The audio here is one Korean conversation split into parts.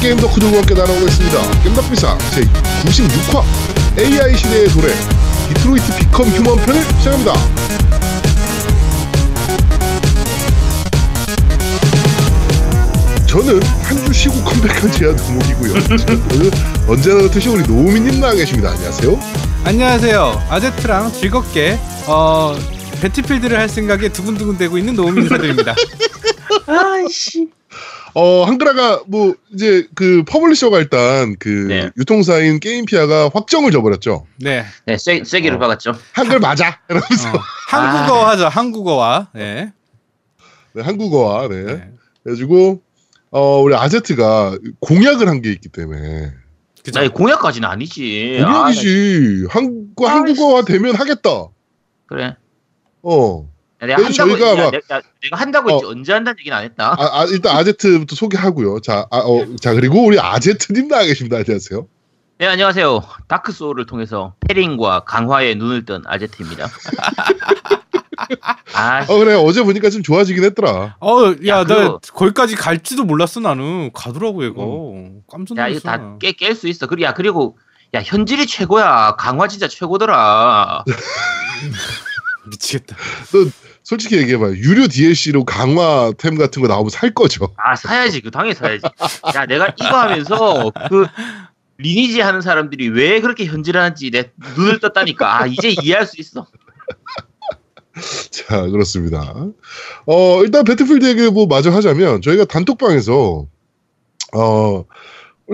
게임 덕후 들과 함께 날아오르고 있습니다. 겜덕비상 제96화 AI 시대의 도래 디트로이트 비컴 휴먼 편을 시작합니다. 저는 한 주 쉬고 컴백한 제야 두목이고요. 저는 언제나 그렇듯이 우리 노우미님 나와 계십니다. 안녕하세요. 안녕하세요. 아제트랑 즐겁게 어 배틀필드를 할 생각에 두근두근 대고 있는 노우미 인사드립니다. 아이씨. 어 한글화가 뭐 이제 그 publisher가 일단 그 네. 유통사인 게임피아가 확정을 져버렸죠. 네. 네, 쐐, 쐐기를 어. 박았죠. 한글 맞아. 이러면서 어, 한국어 하죠. 한국어화. 네. 네, 한국어화 네. 네. 그래가지고 어 우리 아제트가 공약을 한 게 있기 때문에. 아니, 공약까지는 아니지. 공약이지 한국 아, 한국어화 되면 하겠다. 아, 그래. 어. 내가 한다고 저희가 야, 막- 내가, 내가 한다고 어. 했지 언제 한다는 얘기는 안 했다. 아, 아, 일단 아제트부터 소개하고요. 자, 아, 어, 자 그리고 우리 아제트님 나와 계십니다. 안녕하세요. 네 안녕하세요. 다크 소울을 통해서 패링과 강화에 눈을 뜬 아제트입니다. 아, 어 그래 어제 보니까 좀 좋아지긴 했더라. 어, 야, 야, 나 그거- 거기까지 갈지도 몰랐어 나는. 가더라고 이거. 깜짝 야 이거 놀랐어. 다깰 수 있어. 그리 야 그리고 야 현질이 최고야. 강화 진짜 최고더라. 미치겠다. 솔직히 얘기해봐요. 유료 DLC로 강화템 같은 거 나오면 살 거죠. 아 사야지 그 당연히 사야지 야 내가 이거 하면서 그 리니지 하는 사람들이 왜 그렇게 현질하는지 내 눈을 떴다니까 아 이제 이해할 수 있어 자, 그렇습니다. 어, 일단 배틀필드 얘기 뭐 마저 하자면 저희가 단톡방에서 어,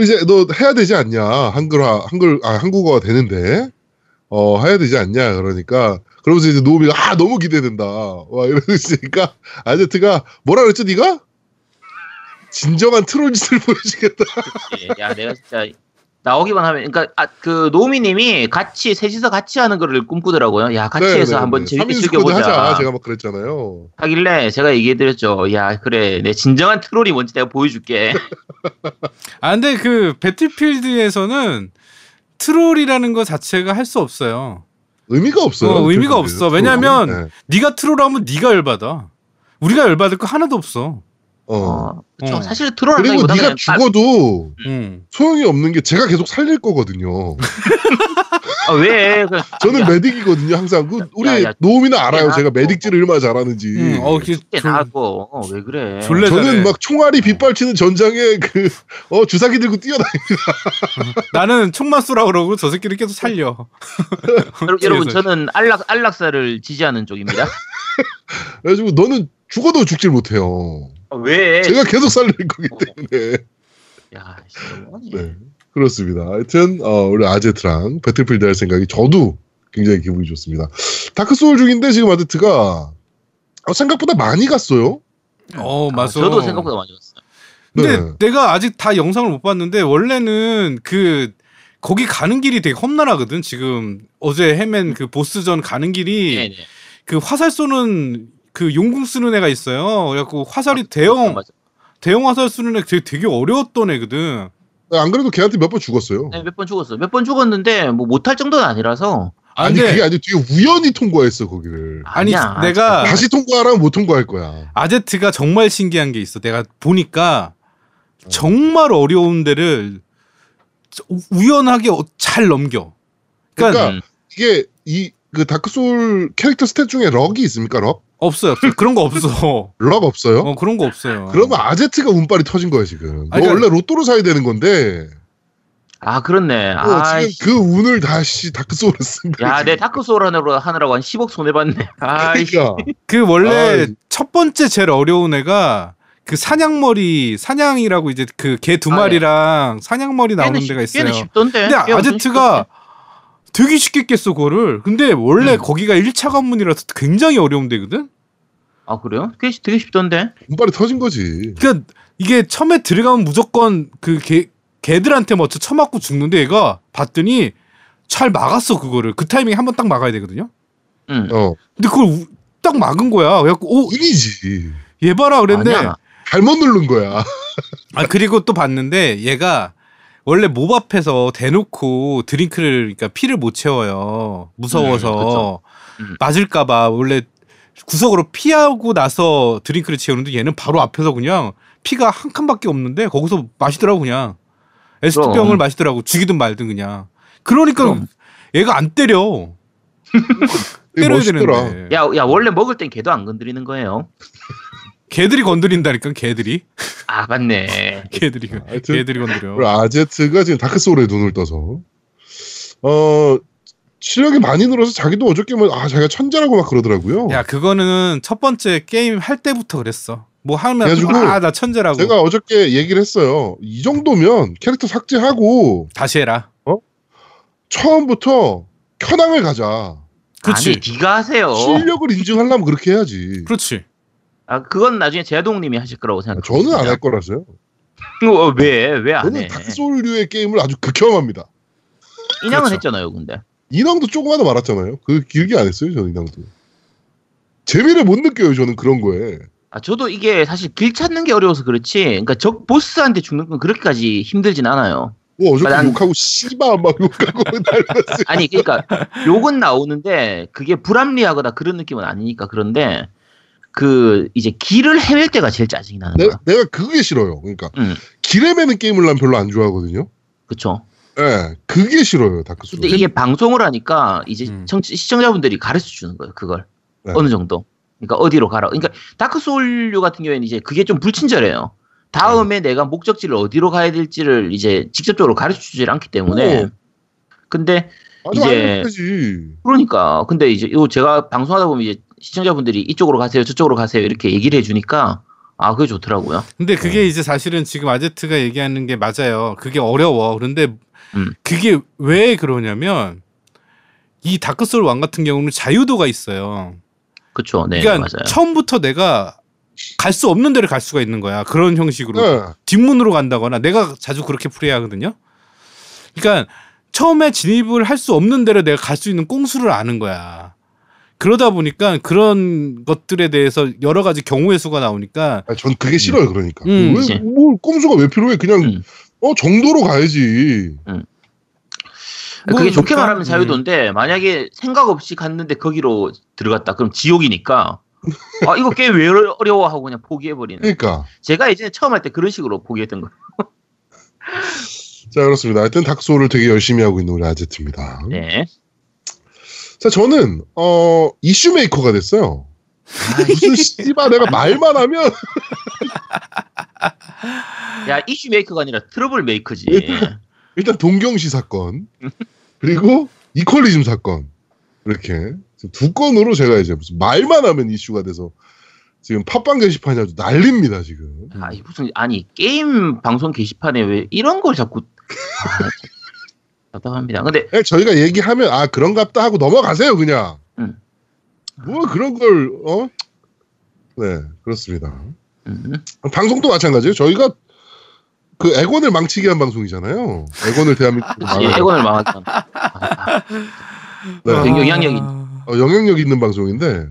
이제 너 해야 되지 않냐? 한글화, 한글, 아, 한국어가 되는데, 어, 해야 되지 않냐? 그러니까, 그러면서 이제 노우미가, 아, 너무 기대된다. 와, 이러고 있으니까, 아제트가, 뭐라 그랬죠, 니가? 진정한 트롤 짓을 보여주겠다. 야 내가 진짜 나오기만 하면 그러니까 아, 그 노미님이 같이 셋이서 같이 하는 거를 꿈꾸더라고요 야 같이 해서 한번 재밌게 3인 squad 즐겨보자 네, 하자. 제가 막 그랬잖아요. 하길래 제가 얘기해드렸죠 야 그래 내 진정한 트롤이 뭔지 내가 보여줄게 아 근데 그 배틀필드에서는 트롤이라는 거 자체가 할 수 없어요. 의미가 없어요. 어, 의미가. 없어. 왜냐면 네. 네가 트롤하면 네가 열받아. 우리가 열받을 거 하나도 없어. 어. 어, 그쵸. 어. 사실 트롤 그리고 네가 죽어도 음. 소용이 없는 게 제가 계속 살릴 거거든요. 아, 왜 그, 저는 메딕이거든요, 항상. 그 우리 야, 야, 노우미는 알아요. 야, 제가 뭐, 메딕질을 얼마나 잘하는지. 음. 어, 그 나고 어, 왜 그래 졸래 잘해. 저는 막 총알이 빗발치는 전장에 그 어, 주사기 들고 뛰어다니. 나는 총만 쏘라 그러고 저 새끼를 계속 살려. 여러분. 저는 안락 안락사를 지지하는 쪽입니다. 그래가지고 너는 죽어도 죽질 못해요. 아, 왜? 제가 계속 살릴 거기 때문에. 야, 진짜 뭐하니? 네. 그렇습니다. 하여튼 어, 우리 아제트랑 배틀필드 할 생각이 저도 굉장히 기분이 좋습니다. 다크 소울 중인데 지금 아제트가 어, 생각보다 많이 갔어요. 어, 아, 맞아. 저도 생각보다 많이 왔어요. 근데 네. 내가 아직 다 영상을 못 봤는데 원래는 그 거기 가는 길이 되게 험난하거든. 지금 어제 헤맨 그 보스전 가는 길이 네네. 그 화살 쏘는 그 용궁 쓰는 애가 있어요. 그래갖고 화살이 대형 맞아. 대형 화살 쏘는 애 되게, 되게 어려웠던 애거든. 안 그래도 걔한테 몇 번 죽었어요. 네, 몇 번 죽었어. 몇 번 죽었는데 뭐 못할 정도는 아니라서. 아니 근데- 그게 아니고 뒤에 우연히 통과했어 거기를. 아니, 아니야. 내가- 다시 통과하라면 못 통과할 거야. 아제트가 정말 신기한 게 있어. 내가 보니까 정말 어려운 데를 우연하게 어- 잘 넘겨. 그러니까, 그러니까 음. 이게 이 그 다크 소울 캐릭터 스탯 중에 럭이 있습니까? 럭? 없어요. 없어요. 그런 거 없어. 럭 없어요? 어, 그런 거 없어요. 그러면 아제트가 운빨이 터진 거야 지금. 너 아니, 그러니까- 원래 로또로 사야 되는 건데 아 그렇네. 어, 아, 지금 그 운을 다시 다크 소울에 쓴 거야. 야, 내 다크 소울 하느라고 하느라고 한 10억 손해 봤네. 아, 이 그러니까 그 원래 아이. 첫 번째 제일 어려운 애가 그 사냥머리 사냥이라고 이제 그 개 두 아, 마리랑 사냥머리 나오는 데가 있어요. 쉽던데. 근데 엄청 아제트가 되게 쉽게 깼어 그거를. 근데 원래 음. 거기가 1차 관문이라서 굉장히 어려운 데거든. 아 그래요? 되게, 되게 쉽던데. 운빨이 터진 거지. 그러니까 이게 처음에 들어가면 무조건 그 개, 개들한테 먼저 쳐맞고 죽는데 얘가 봤더니 잘 막았어 그거를. 그 타이밍에 한 번 딱 막아야 되거든요. 응. 어 근데 그걸 우- 딱 막은 거야. 그래갖고 오, 운이지. 얘 봐라 그랬는데 아니야. 잘못 누른 거야. 아 그리고 또 봤는데 얘가 원래 몹 앞에서 대놓고 드링크를 그러니까 피를 못 채워요. 무서워서 음, 그쵸. 음. 맞을까봐 원래 구석으로 피하고 나서 드링크를 채우는데 얘는 바로 앞에서 그냥 피가 한 칸밖에 없는데 거기서 마시더라고 그냥 에스트병을. 마시더라고 죽이든 말든 그냥 그러니까 그럼. 얘가 안 때려 때려야 멋있더라. 되는데 야, 야 원래 먹을 땐 걔도 안 건드리는 거예요. 개들이 건드린다니까 개들이 아 맞네. 개들이 하여튼 개들이 건드려 그리고 아제트가 지금 다크 소울에 눈을 떠서 어 실력이 많이 늘어서 자기도 어저께 뭐아 자기가 천재라고 막 그러더라고요. 야 그거는 첫 번째 게임 할 때부터 그랬어 뭐 하면 그래가지고 아나 천재라고 제가 어저께 얘기를 했어요. 이 정도면 캐릭터 삭제하고 다시 해라 처음부터 켜당을 가자. 그렇지 아니 네가 하세요. 실력을 인증하려면 그렇게 해야지. 그렇지 아 그건 나중에 제동님이 하실 거라고 생각. 저는 안 할 거라서요. 어, 왜왜 안 저는 해? 다크소울류의 게임을 아주 극혐합니다. 인양은 그렇죠. 했잖아요, 근데. 인왕도 조금마다 말았잖아요. 그 길게 안 했어요, 저는 인왕도. 재미를 못 느껴요, 저는 그런 거에. 아 저도 이게 사실 길 찾는 게 어려워서 그렇지. 그러니까 적 보스한테 죽는 건 그렇게까지 힘들진 않아요. 뭐 어저께 난- 욕하고 씨바 막 욕하고 난리났어요. 아니 그러니까 욕은 나오는데 그게 불합리하거나 그런 느낌은 아니니까 그런데 그 이제 길을 헤맬 때가 제일 짜증이 나는 내, 거야. 내 가 그게 싫어요. 그러니까 응, 길 헤매는 게임을 난 별로 안 좋아하거든요. 그렇죠. 예, 그게 싫어요, 다크소울. 근데 이게 방송을 하니까 이제 음. 청취- 시청자분들이 가르쳐 주는 거예요. 그걸 네. 어느 정도. 그러니까 어디로 가라. 그러니까 다크 소울류 같은 경우에는 이제 그게 좀 불친절해요. 다음에 네. 내가 목적지를 어디로 가야 될지를 이제 직접적으로 가르쳐 주질 않기 때문에. 어. 근데 이제-. 그러니까 근데 이제 이거 제가 방송하다 보면 이제 시청자분들이 이쪽으로 가세요, 저쪽으로 가세요 이렇게 얘기를 해주니까 아 그게 좋더라고요. 근데 그게 이제 사실은 지금 아제트가 얘기하는 게 맞아요. 그게 어려워. 그런데 음. 그게 왜 그러냐면 이 다크 소울 왕 같은 경우는 자유도가 있어요. 그렇죠. 네 그러니까 맞아요. 처음부터 내가 갈 수 없는 데를 갈 수가 있는 거야. 그런 형식으로 네. 뒷문으로 간다거나 내가 자주 그렇게 플레이하거든요. 그러니까 처음에 진입을 할 수 없는 데를 내가 갈 수 있는 꽁수를 아는 거야. 그러다 보니까 그런 것들에 대해서 여러 가지 경우의 수가 나오니까 아, 전 그게 싫어요, 그러니까. 음. 왜, 뭘 꼼수가 왜 필요해? 그냥, 음. 어, 정도로 가야지. 뭐 그게 좋게 그러니까, 말하면 자유도인데 만약에 생각 없이 갔는데 거기로 들어갔다 그럼 지옥이니까 아 이거 게임 왜 어려- 어려워 하고 그냥 포기해버리는 그러니까. 제가 예전에 처음 할 때 그런 식으로 포기했던 거예요 자, 그렇습니다. 하여튼 닥소울을 되게 열심히 하고 있는 우리 아제트입니다. 네. 자, 저는, 어, 이슈 메이커가 됐어요. 무슨 씨발 내가 말만 하면. 야 이슈 메이커가 아니라 트러블 메이커지. 일단 동경시 사건. 그리고 이퀄리즘 사건. 이렇게. 두 건으로 제가 이제 무슨 말만 하면 이슈가 돼서 지금 팟빵 게시판이 아주 난립니다 지금. 아, 이 무슨 아니 게임 방송 게시판에 왜 이런 걸 자꾸 아, 참 답답합니다 근데 그냥 저희가 얘기하면 아 그런갑다 하고 넘어가세요 그냥. 음. 뭐 그런 걸 어? 네 그렇습니다. 음, 방송도 마찬가지예요. 저희가 그 액원을 망치게 한 방송이잖아요. 액원을 대한민국으로 예, 아, 아, 네. 되게 영향력이 아. 어, 영향력 있는 방송인데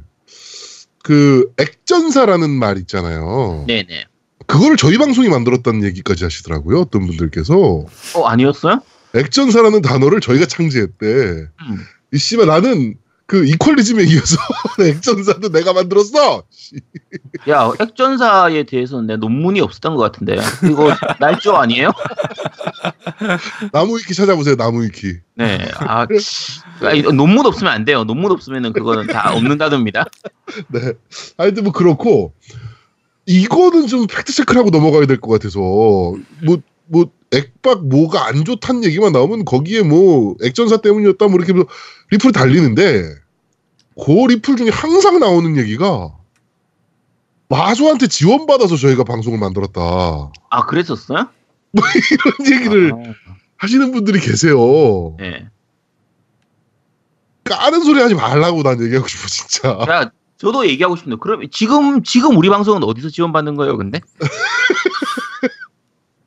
그 액전사라는 말 있잖아요. 네네 그거를 저희 방송이 만들었다는 얘기까지 하시더라고요. 어떤 분들께서 어 아니었어요? 액전사라는 단어를 저희가 창제했대. 음. 이 씨발 나는 그 이퀄리즘에 이어서 액전사도 내가 만들었어. 씨. 야 액전사에 대해서는 내 논문이 없었던 것 같은데 이거 날조 아니에요? 나무 위키 찾아보세요. 나무 위키. 네. 아, 아니, 논문 없으면 안 돼요. 논문 없으면은 그거는 다 없는 단어입니다. 네. 하여튼 뭐 그렇고 이거는 좀 팩트 체크를 하고 넘어가야 될 것 같아서 뭐뭐 액박 뭐가 안 좋다는 얘기만 나오면 거기에 뭐 액전사 때문이었다 뭐 이렇게 리플을 달리는데 그 리플 중에 항상 나오는 얘기가 마소한테 지원받아서 저희가 방송을 만들었다 아, 그랬었어요? 이런 얘기를 아, 하시는 분들이 계세요. 네. 까는 소리 하지 말라고 난 얘기하고 싶어 진짜. 야, 저도 얘기하고 싶네요. 그럼 지금 지금 우리 방송은 어디서 지원받는 거예요, 근데?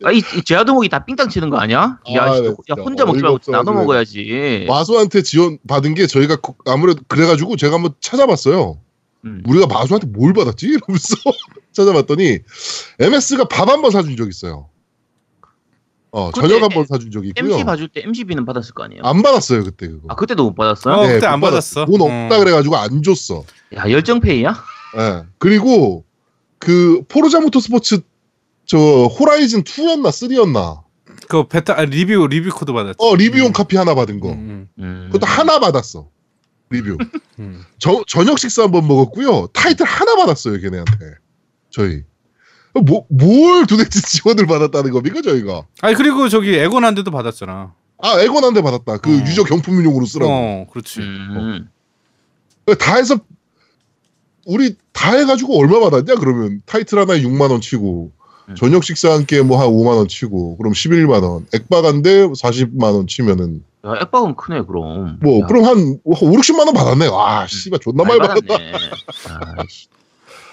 아, 이, 이 제아도목이 다 삥땅 치는 거 아니야? 야, 아, 씨, 네, 야 혼자 먹지 말고 나눠 없어가지고. 먹어야지. 마수한테 지원 받은 게 저희가 그- 아무래도 그래가지고 제가 한번 찾아봤어요. 음. 우리가 마소한테 뭘 받았지? 이러면서 찾아봤더니 MS가 밥 한 번 사준 적 있어요. 어 그때 저녁 한 번 사준 적이 있고요. MC 봐줄 때 MC비는 받았을 거 아니에요? 안 받았어요 그때 그거. 아, 그때도 못 받았어요? 어, 그때 못 안 받았어. 돈 없다 어. 그래가지고 안 줬어. 야, 열정페이야? 예. 그리고 그 포르자 모터스포츠 저 호라이즌 2였나 3였나 그 베타 아, 리뷰 리뷰 코드 받았지. 어 리뷰용 카피 하나 받은 거 음, 음. 그것도 하나 받았어 리뷰 음. 저 저녁 식사 한번 먹었고요 타이틀 하나 받았어요 걔네한테 저희 뭐, 뭘 도대체 지원을 받았다는 겁니까 저희가 아니 그리고 저기 에곤한테도 받았잖아. 아 에곤한테 받았다 그 어. 유저 경품용으로 쓰라고 어, 그렇지. 음. 다 해서 우리 다 해가지고 얼마 받았냐 그러면 타이틀 하나에 6만 원 치고 음. 저녁 식사 한 끼에 뭐한 5만 원 치고 그럼 11만 원 액박 한 대 40만 원 치면은 야, 액박은 크네 그럼. 뭐 야, 그럼 한 5, 60만 원 받았네 와 씨발 존나 많이 받았다.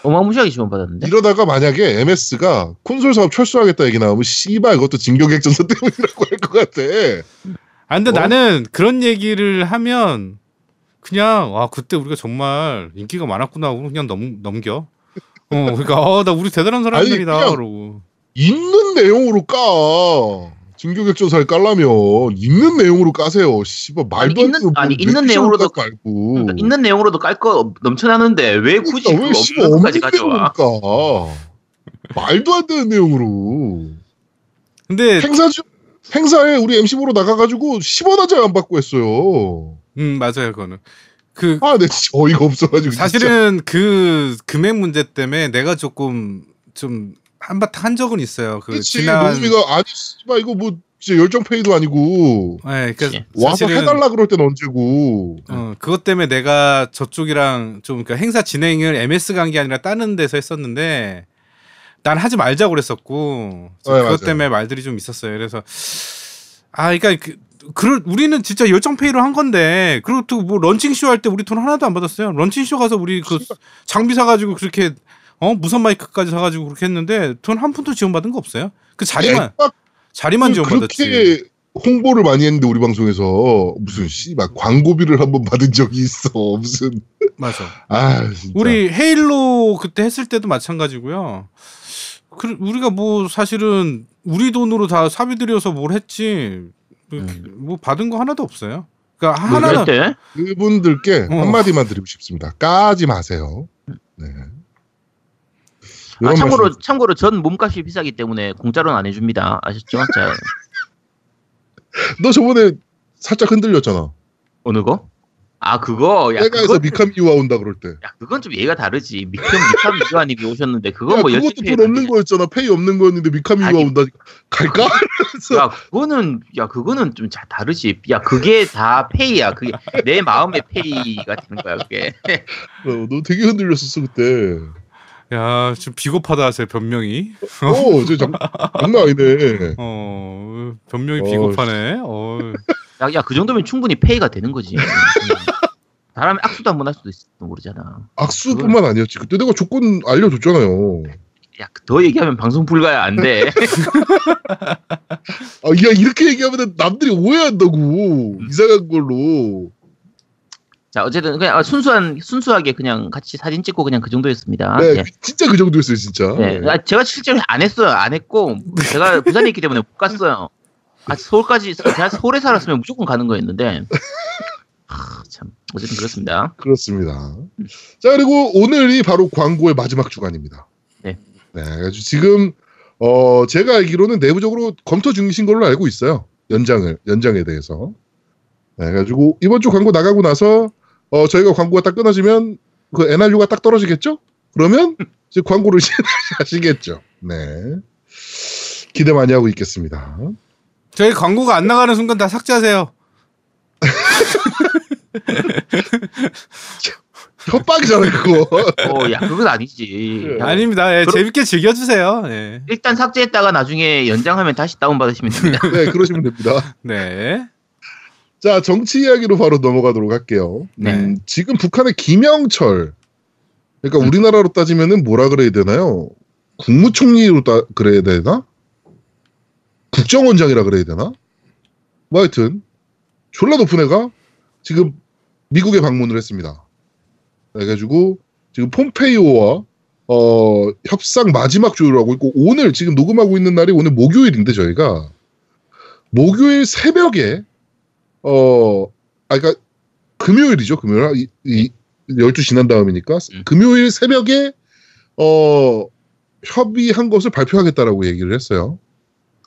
어마무시하게 지원 받았는데. 이러다가 만약에 MS가 콘솔 사업 철수하겠다 얘기 나오면 씨발 이것도 진격액전사 때문이라고 할 것 같아 아 근데 어? 나는 그런 얘기를 하면 그냥 와 그때 우리가 정말 인기가 많았구나 하고 그냥 넘 넘겨. 어 그러니까 어나 우리 대단한 사람들이다 아니, 그러고. 있는 내용으로 까 진격액전사를 깔라면 있는 내용으로 까세요 씨발 말도 아니, 안 되는 아니, 뭐 있는 내용으로도- 깔 말고 그러니까 있는 내용으로도 깔 거 넘쳐나는데 왜 굳이 그러니까 그왜 씨발 없는 가져와? 까 말도 안 되는 내용으로 근데 행사 중 행사에 우리 MC 보러 나가가지고 10원 한장 안 받고 했어요. 음 맞아요 그거는 그 아, 내 진짜 어이가 없어가지고. 진짜. 사실은 그 금액 문제 때문에 내가 조금 좀 한바탕 한 적은 있어요. 그 그렇지. 지난 노미가 아니, 씨발 이거 뭐 진짜 열정 페이도 아니고 네, 그러니까 그치. 와서 해달라 그럴 땐 언제고. 어, 그것 때문에 내가 저쪽이랑 좀 그러니까 행사 진행을 MS 간 게 아니라 다른 데서 했었는데 난 하지 말자고 그랬었고 네, 그것 맞아요. 때문에 말들이 좀 있었어요. 그래서 아 그러니까 그 그럴 우리는 진짜 열정 페이로 한 건데 그리고 또 뭐 런칭 쇼 할 때 우리 돈 하나도 안 받았어요. 런칭 쇼 가서 우리 그 장비 사가지고 그렇게 어 무선 마이크까지 사가지고 그렇게 했는데 돈 한 푼도 지원받은 거 없어요. 그 자리만 자리만 지원받았지. 홍보를 많이 했는데 우리 방송에서 무슨 씨발 광고비를 한번 받은 적이 있어. 무슨 맞아. 아 진짜. 우리 헤일로 그때 했을 때도 마찬가지고요. 그 우리가 뭐 사실은 우리 돈으로 다 사비 들여서 뭘 했지 뭐, 음. 뭐 받은 거 하나도 없어요. 그러니까 뭐 하나는 때 그분들께 어. 한마디만 드리고 싶습니다. 까지 마세요. 네. 아, 참고로 말씀- 참고로 전 몸값이 비싸기 때문에 공짜로는 안 해줍니다. 아셨죠? 자 너 저번에 살짝 흔들렸잖아. 어느 거? 아 그거 야 내가에서 그건, 미카미 유아 온다 그럴 때. 야 그건 좀 얘가 다르지. 미kam미캄 미관님이 오셨는데 그건 야, 뭐 그것도 돈 없는 거였잖아. 페이 없는 거였는데 미카미 유아 아니. 온다. 갈까? 야 그거는 야 그거는 좀 자, 다르지. 야 그게 다 페이야. 그게 내 마음의 페이가 되는 거야 그게. 어, 너 되게 흔들렸었어 그때. 야, 좀 비겁하다 제 변명이. 어, 저 장, 장난 아니네. 어, 변명이 어. 비겁하네. 어. 야 야 그 정도면 충분히 페이가 되는 거지. 사람이 악수도 한 번 할 수도 있을지도 모르잖아. 악수뿐만 아니었지. 그때 내가 조건 알려줬잖아요. 야 더 얘기하면 방송 불가야 안 돼. 아, 야 이렇게 얘기하면 남들이 오해한다고. 이상한 걸로. 자 어쨌든 그냥 아, 순수한 순수하게 그냥 같이 사진 찍고 그냥 그 정도였습니다. 네, 예. 그- 진짜 그 정도였어요, 진짜. 네. 아, 제가 실제로 안 했어요. 안 했고 제가 부산에 있기 때문에 못 갔어요. 아 서울까지 제가 서울에 살았으면 무조건 가는 거였는데 하, 참 어쨌든 그렇습니다. 그렇습니다. 자, 그리고 오늘이 바로 광고의 마지막 주간입니다. 네. 네, 그래가지고 지금, 어, 제가 알기로는 내부적으로 검토 중이신 걸로 알고 있어요. 연장을, 연장에 대해서. 네, 그래가지고 이번 주 광고 나가고 나서, 어, 저희가 광고가 딱 끊어지면 그 NRU가 딱 떨어지겠죠? 그러면 이제 광고를 시작하시겠죠. 네. 기대 많이 하고 있겠습니다. 저희 광고가 안 나가는 순간 다 삭제하세요. 협박이잖아요, 그거. 어, 야 그건 아니지. 그래. 야, 아닙니다. 예, 그럼- 재밌게 즐겨주세요. 예. 일단 삭제했다가 나중에 연장하면 다시 다운 받으시면 됩니다. 네, 그러시면 됩니다. 네. 자, 정치 이야기로 바로 넘어가도록 할게요. 네. 음, 지금 북한의 김영철, 그러니까 우리나라로 따지면은 뭐라 그래야 되나요? 국무총리로 따, 그래야 되나? 국정원장이라 그래야 되나? 뭐 하여튼, 졸라 높은 애가 지금 미국에 방문을 했습니다. 그래가지고, 지금 폼페이오와, 어, 협상 마지막 조율을 하고 있고, 오늘 지금 녹음하고 있는 날이 오늘 목요일인데, 저희가, 목요일 새벽에, 어, 아, 그니까, 금요일이죠, 금요일. 이, 이 12시 지난 다음이니까. 음. 금요일 새벽에, 어, 협의한 것을 발표하겠다라고 얘기를 했어요.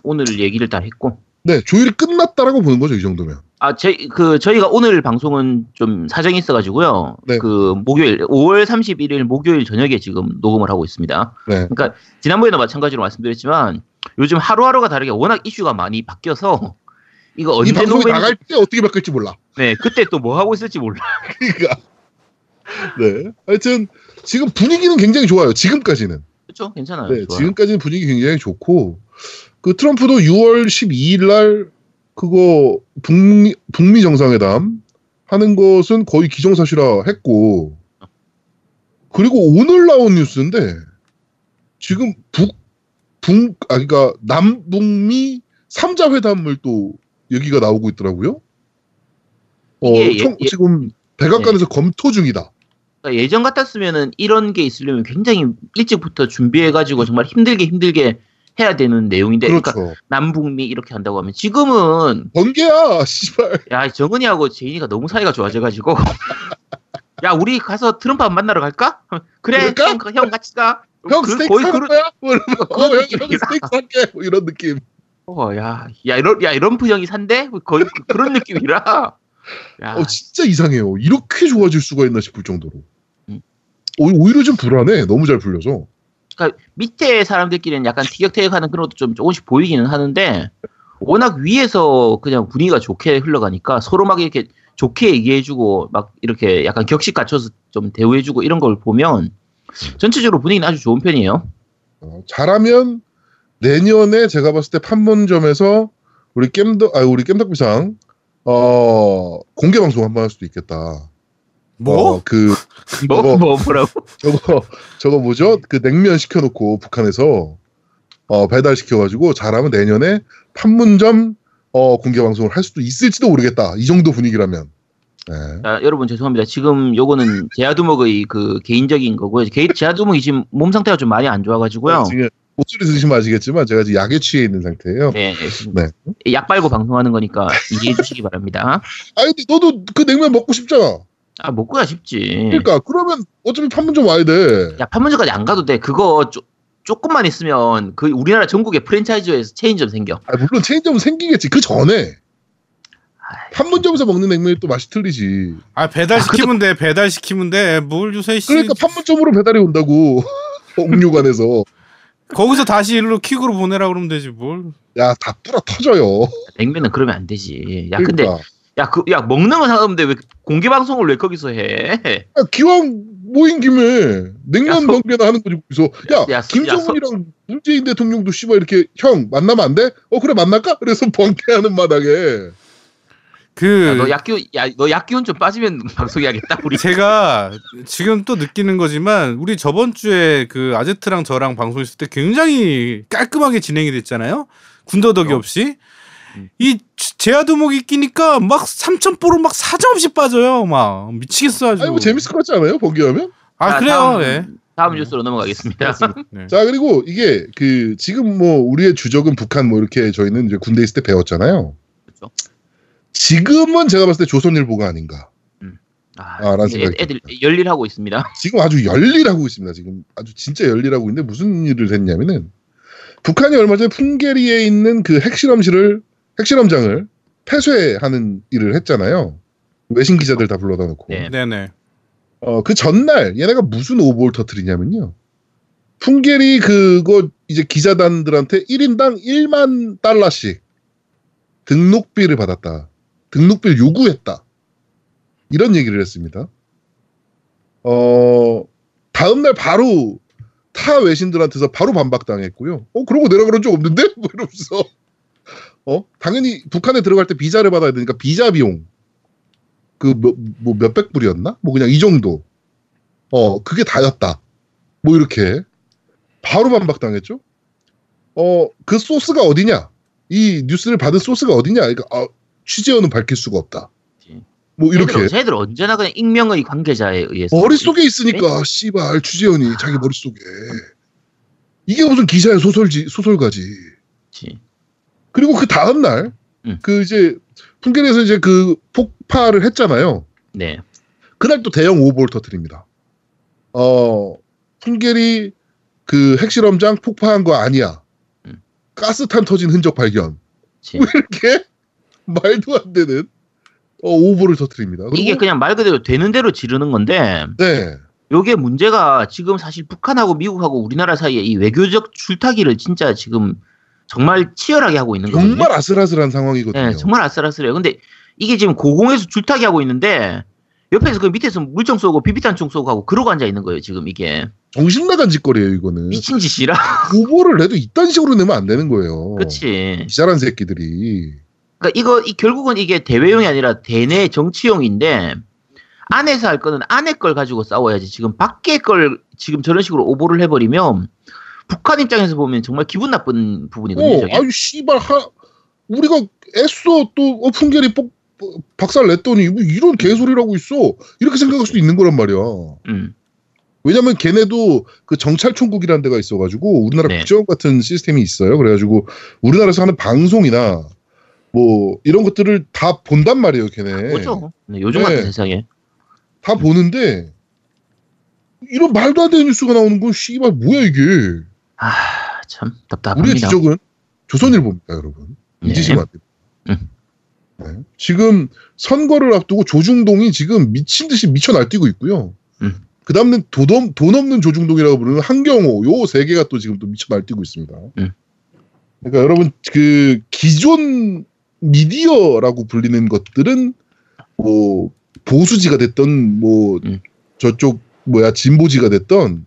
오늘 얘기를 다 했고. 네, 조율이 끝났다라고 보는 거죠, 이 정도면. 아, 저희, 그, 저희가 오늘 방송은 좀 사정이 있어가지고요. 네. 그, 목요일, 5월 31일 목요일 저녁에 지금 녹음을 하고 있습니다. 네. 그러니까, 지난번에도 마찬가지로 말씀드렸지만, 요즘 하루하루가 다르게 워낙 이슈가 많이 바뀌어서, 이거 이 언제 방송이 녹음했는지- 나갈 때 어떻게 바뀔지 몰라. 네, 그때 또 뭐 하고 있을지 몰라. 그러니까. 네. 하여튼 지금 분위기는 굉장히 좋아요. 지금까지는. 그렇죠? 괜찮아요. 네, 좋아요. 지금까지는 분위기 굉장히 좋고 그 트럼프도 6월 12일 날 그거 북미 북미 정상회담 하는 것은 거의 기정사실화 했고 그리고 오늘 나온 뉴스인데 지금 북 북 아 그러니까 남북미 3자 회담을 또 얘기가 나오고 있더라고요. 어, 예- 청- 예- 지금 백악관에서 검토 중이다. 그러니까 예전 같았으면은 이런 게 있으려면 굉장히 일찍부터 준비해가지고 정말 힘들게 힘들게 해야 되는 내용인데, 그렇죠. 그러니까 남북미 이렇게 한다고 하면 지금은 번개야, 씨발. 야 정은이하고 제인이가 너무 사이가 좋아져가지고 야 우리 가서 트럼프 안 만나러 갈까? 그래? 형, 형 같이 가. 형 그- 스테이크 거의 살 그런- 거야? 뭐 이러면 어, 그런 형. 이런 스테이크 살게 뭐 이런 느낌. 어, 야, 야 이런 야 이런 형이 산대? 거의 그- 그런 느낌이라. 야, 어 진짜 이상해요. 이렇게 좋아질 수가 있나 싶을 정도로. 음. 오, 오히려 좀 불안해. 너무 잘 풀려서. 그러니까 밑에 사람들끼리는 약간 티격태격하는 그런 것도 좀 조금씩 보이기는 하는데 워낙 위에서 그냥 분위기가 좋게 흘러가니까 서로 막 이렇게 좋게 얘기해주고 막 이렇게 약간 격식 갖춰서 좀 대우해주고 이런 걸 보면 전체적으로 분위기는 아주 좋은 편이에요. 어, 잘하면 내년에 제가 봤을 때 판문점에서 우리 겜덕 아 우리 겜덕비상 어 공개 방송 한 번 할 수도 있겠다. 뭐? 어, 그 뭐, 저거- 뭐 뭐라고? 저거 저거 뭐죠? 그 냉면 시켜놓고 북한에서 어, 배달 시켜가지고 잘하면 내년에 판문점 어, 공개 방송을 할 수도 있을지도 모르겠다. 이 정도 분위기라면. 네. 자, 여러분 죄송합니다. 지금 요거는 제아두목의 그 개인적인 거고요. 개, 제아두목이 지금 몸 상태가 좀 많이 안 좋아가지고요. 지금 목소리 들으시면 아시겠지만 제가 지금 약에 취해 있는 상태예요. 네, 네. 약 빨고 방송하는 거니까 이해해 주시기 바랍니다. 아니 근데 너도 그 냉면 먹고 싶잖아. 아 먹고야 싶지. 그러니까 그러면 어차피 판문점 와야 돼. 야 판문점까지 안 가도 돼. 그거 쪼, 조금만 있으면 그 우리나라 전국에 프랜차이즈에서 체인점 생겨. 아, 물론 체인점은 생기겠지. 그 전에 판문점에서 먹는 냉면이 또 맛이 틀리지. 아 배달 시키면 돼. 배달 시키면 돼. 뭘 주세요 씨. 그러니까 판문점으로 배달이 온다고. 옥류관에서. 거기서 다시 일로 킥으로 보내라 그러면 되지 뭘. 야, 다 뚫어 터져요. 냉면은 그러면 안 되지. 야 근데 그러니까. 야 그 야 먹는 건 상관없는데 왜 공개 방송을 왜 거기서 해? 야, 기왕 모인 김에 냉면 야, 소- 번개나 하는 거지. 그래서 야, 야, 소- 김정은이랑 문재인 대통령도 씨발 이렇게 형 만나면 안 돼? 어 그래 만날까? 그래서 번개하는 마당에 그 야, 너 약기운 야너 약기운 좀 빠지면 방송해야겠다 우리. 제가 지금 또 느끼는 거지만 우리 저번 주에 그 아제트랑 저랑 방송했을 때 굉장히 깔끔하게 진행이 됐잖아요. 군더더기 어. 없이. 음. 이 제아두목이 끼니까 막 삼천포로 막 사정없이 빠져요. 막 미치겠어 아주. 아니 뭐 재밌을 것 같지 않아요? 번개하면? 아 자, 그래요. 다음, 예. 다음 뉴스로 넘어가겠습니다. 네. 자 그리고 이게 그 지금 뭐 우리의 주적은 북한 뭐 이렇게 저희는 이제 군대 있을 때 배웠잖아요. 그렇죠. 지금은 제가 봤을 때 조선일보가 아닌가. 아, 아, 라는 애, 생각이 애들 열일하고 있습니다. 지금 아주 열일하고 있습니다. 지금 아주 진짜 열일하고 있는데 무슨 일을 했냐면은 북한이 얼마 전에 풍계리에 있는 그 핵실험실을 핵실험장을 폐쇄하는 일을 했잖아요. 외신 기자들 다 불러다 놓고. 네. 네네. 어, 그 전날 얘네가 무슨 오보를 터뜨리냐면요. 풍계리 그거 이제 기자단들한테 1인당 1만 달러씩 등록비를 받았다. 등록비를 요구했다. 이런 얘기를 했습니다. 어, 다음날 바로 타 외신들한테서 바로 반박당했고요. 어, 그러고 내려가는 적 없는데? 뭐 이러면서. 어, 당연히 북한에 들어갈 때 비자를 받아야 되니까 비자 비용. 그, 몇, 뭐 몇백 불이었나? 뭐 그냥 이 정도. 어, 그게 다였다. 뭐 이렇게. 바로 반박당했죠? 어, 그 소스가 어디냐? 이 뉴스를 받은 소스가 어디냐? 그러니까, 아, 취재원은 밝힐 수가 없다. 뭐 이렇게. 쟤들, 언제나 그냥 익명의 관계자에 의해서 머릿속에 있으니까, 씨발, 취재원이 자기 머릿속에. 이게 무슨 기사의 소설지, 소설가지. 그렇지. 그리고 그 다음날, 음. 그 이제, 풍계리에서 이제 그 폭발을 했잖아요. 네. 그날 또 대형 오보를 터뜨립니다. 어, 풍계리 그 핵실험장 폭파한 거 아니야. 음. 가스탄 터진 흔적 발견. 그치. 왜 이렇게 말도 안 되는 어, 오보를 터뜨립니다. 이게 그냥 말 그대로 되는 대로 지르는 건데 네. 요게 문제가 지금 사실 북한하고 미국하고 우리나라 사이에 이 외교적 줄타기를 진짜 지금 정말 치열하게 하고 있는 거거든요. 정말 아슬아슬한 상황이거든요. 네, 정말 아슬아슬해요. 근데 이게 지금 고공에서 줄타기 하고 있는데 옆에서 그 밑에서 물총 쏘고 비비탄총 쏘고 하고 그러고 앉아 있는 거예요. 지금 이게 정신 나간 짓거리예요, 이거는. 미친 짓이라. 오보를 내도 이딴 식으로 내면 안 되는 거예요. 그렇지. 기자란 새끼들이. 그러니까 이거 이 결국은 이게 대외용이 아니라 대내 정치용인데 안에서 할 거는 안에 걸 가지고 싸워야지. 지금 밖에 걸 지금 저런 식으로 오보를 해버리면 북한 입장에서 보면 정말 기분 나쁜 부분이거든요. 어, 저게. 아유 씨발 하 우리가 애써 또뻑 뻑- 박살 냈더니 뭐 이런 개소리라고 있어 이렇게 생각할 수도 있는 거란 말이야. 음, 왜냐면 걔네도 그 정찰총국이라는 데가 있어가지고 우리나라 네. 국정원 같은 시스템이 있어요. 그래가지고 우리나라에서 하는 방송이나 뭐 이런 것들을 다 본단 말이에요. 걔네 뭐죠? 네, 요즘 네. 같은 세상에. 다 보는데 이런 말도 안 되는 뉴스가 나오는 건 씨발 뭐야 이게? 아, 참 우리의 답답합니다. 지적은 조선일보입니다, 여러분. 네. 잊으시면 안 돼요. 음. 네. 지금 선거를 앞두고 조중동이 지금 미친 듯이 미쳐 날뛰고 있고요. 음. 그 다음에 돈, 없- 돈 없는 조중동이라고 부르는 한경호 요 세 개가 또 지금 또 미쳐 날뛰고 있습니다. 음. 그러니까 여러분 그 기존 미디어라고 불리는 것들은 뭐 보수지가 됐던 뭐 음. 저쪽 뭐야 진보지가 됐던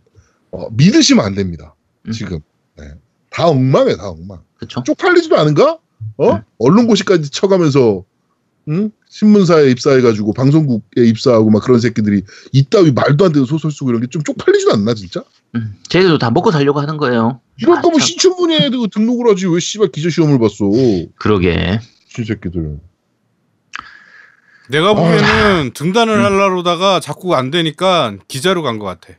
어, 믿으시면 안 됩니다. 음. 지금 네. 다 엉망이에요, 다 엉망. 그렇죠. 쪽팔리지도 않은가? 어? 음. 언론 고시까지 쳐가면서 응? 신문사에 입사해가지고 방송국에 입사하고 막 그런 새끼들이 이따위 말도 안 되는 소설 쓰고 이런 게 좀 쪽팔리지도 않나 진짜? 음, 쟤들도 다 먹고 살려고 하는 거예요. 이럴 아, 거면 참. 신춘문예에 도 등록을 하지 왜 씨발 기저 시험을 봤어? 그러게. 신새끼들. 내가 보기에는 등단을 음. 하려다가 자꾸 안 되니까 기자로 간 것 같아.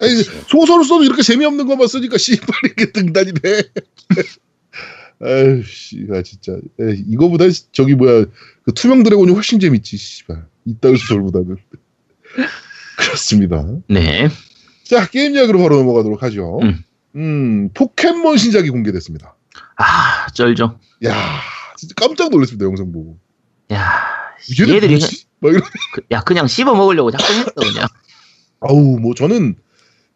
아니, 소설을 써도 이렇게 재미없는 것만 쓰니까 씨발 이렇게 등단이 돼. 아유 씨가 진짜 에이, 이거보다 저기 뭐야 그 투명 드래곤이 훨씬 재밌지 씨발 이따위 소설보다는 그렇습니다. 네. 자 게임 이야기로 바로 넘어가도록 하죠. 음. 음, 포켓몬 신작이 공개됐습니다. 아, 쩔죠. 야 진짜 깜짝 놀랐습니다 영상 보고. 야, 얘들이. 그- 야 그냥 씹어 먹으려고 작정했어 그냥. 아우 뭐 저는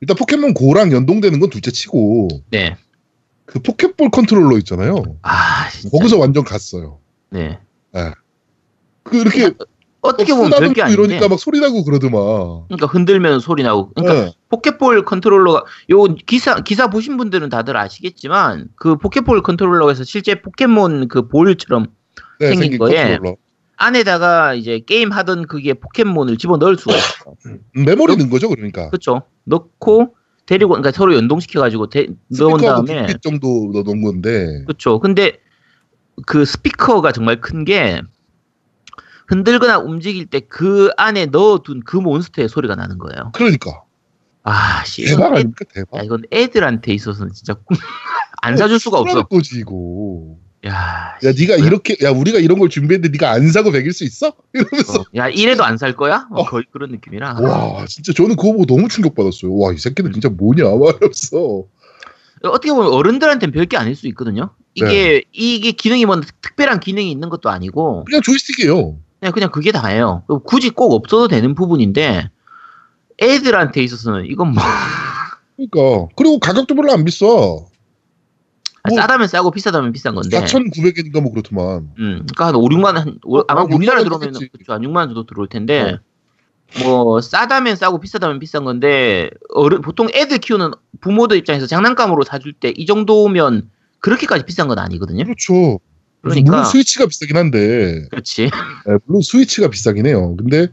일단 포켓몬 고랑 연동되는 건 둘째 치고 네. 그 포켓볼 컨트롤러 있잖아요. 아, 진짜. 거기서 완전 갔어요. 네. 그 이렇게 어떻게 막 보면 쓰다듬고 별게 아닌데. 이러니까 막 소리 나고 그러더만. 그러니까 흔들면 소리 나고. 그러니까 네. 포켓볼 컨트롤러가 요 기사 기사 보신 분들은 다들 아시겠지만 그 포켓볼 컨트롤러에서 실제 포켓몬 그 볼처럼 네, 생긴 생긴 거에 컨트롤러. 안에다가 이제 게임 하던 그게 포켓몬을 집어 넣을 수가 있어. 음, 메모리 넣은 거죠, 그러니까. 그렇죠. 넣고 데리고 그러니까 서로 연동시켜 가지고 넣은 다음에 빅 정도 넣은 건데. 그렇죠. 근데 그 스피커가 정말 큰 게 흔들거나 움직일 때 그 안에 넣어둔 그 몬스터의 소리가 나는 거예요. 그러니까 아, 씨. 대박 이건 애, 아닙니까 대박. 야, 이건 애들한테 있어서는 진짜 안 사줄 수가 없어. 거지 이거. 야, 야 네가 뭐야? 이렇게 야 우리가 이런 걸 준비했는데 네가 안 사고 배길 수 있어? 이러면서 어, 야 이래도 안 살 거야? 어, 어. 거의 그런 느낌이라. 와 진짜 저는 그거 보고 너무 충격받았어요. 와 이 새끼들 진짜 뭐냐 막 이러면서. 어떻게 보면 어른들한테는 별게 아닐 수 있거든요. 이게 네. 이게 기능이 뭐 특별한 기능이 있는 것도 아니고 그냥 조이스틱이에요. 그냥 그냥 그게 다예요. 굳이 꼭 없어도 되는 부분인데 애들한테 있어서는 이건 뭐 그러니까 그리고 가격도 별로 안 비싸. 뭐- 싸다면 싸고 비싸다면 비싼 건데. 4,900엔인가 뭐 그렇더만. 음, 그러니까 한 5, 6만 원, 한, 오- 아마 어, 우리나라 6만 원 들어오면. 그쵸, 한 6만 원 정도 들어올 텐데, 뭐, 싸다면 싸고 비싸다면 비싼 건데, 어른, 보통 애들 키우는 부모들 입장에서 장난감으로 사줄 때 이 정도면 그렇게까지 비싼 건 아니거든요. 그렇죠. 그러니까. 물론 스위치가 비싸긴 한데 그렇지. 네, 물론 스위치가 비싸긴 해요. 근데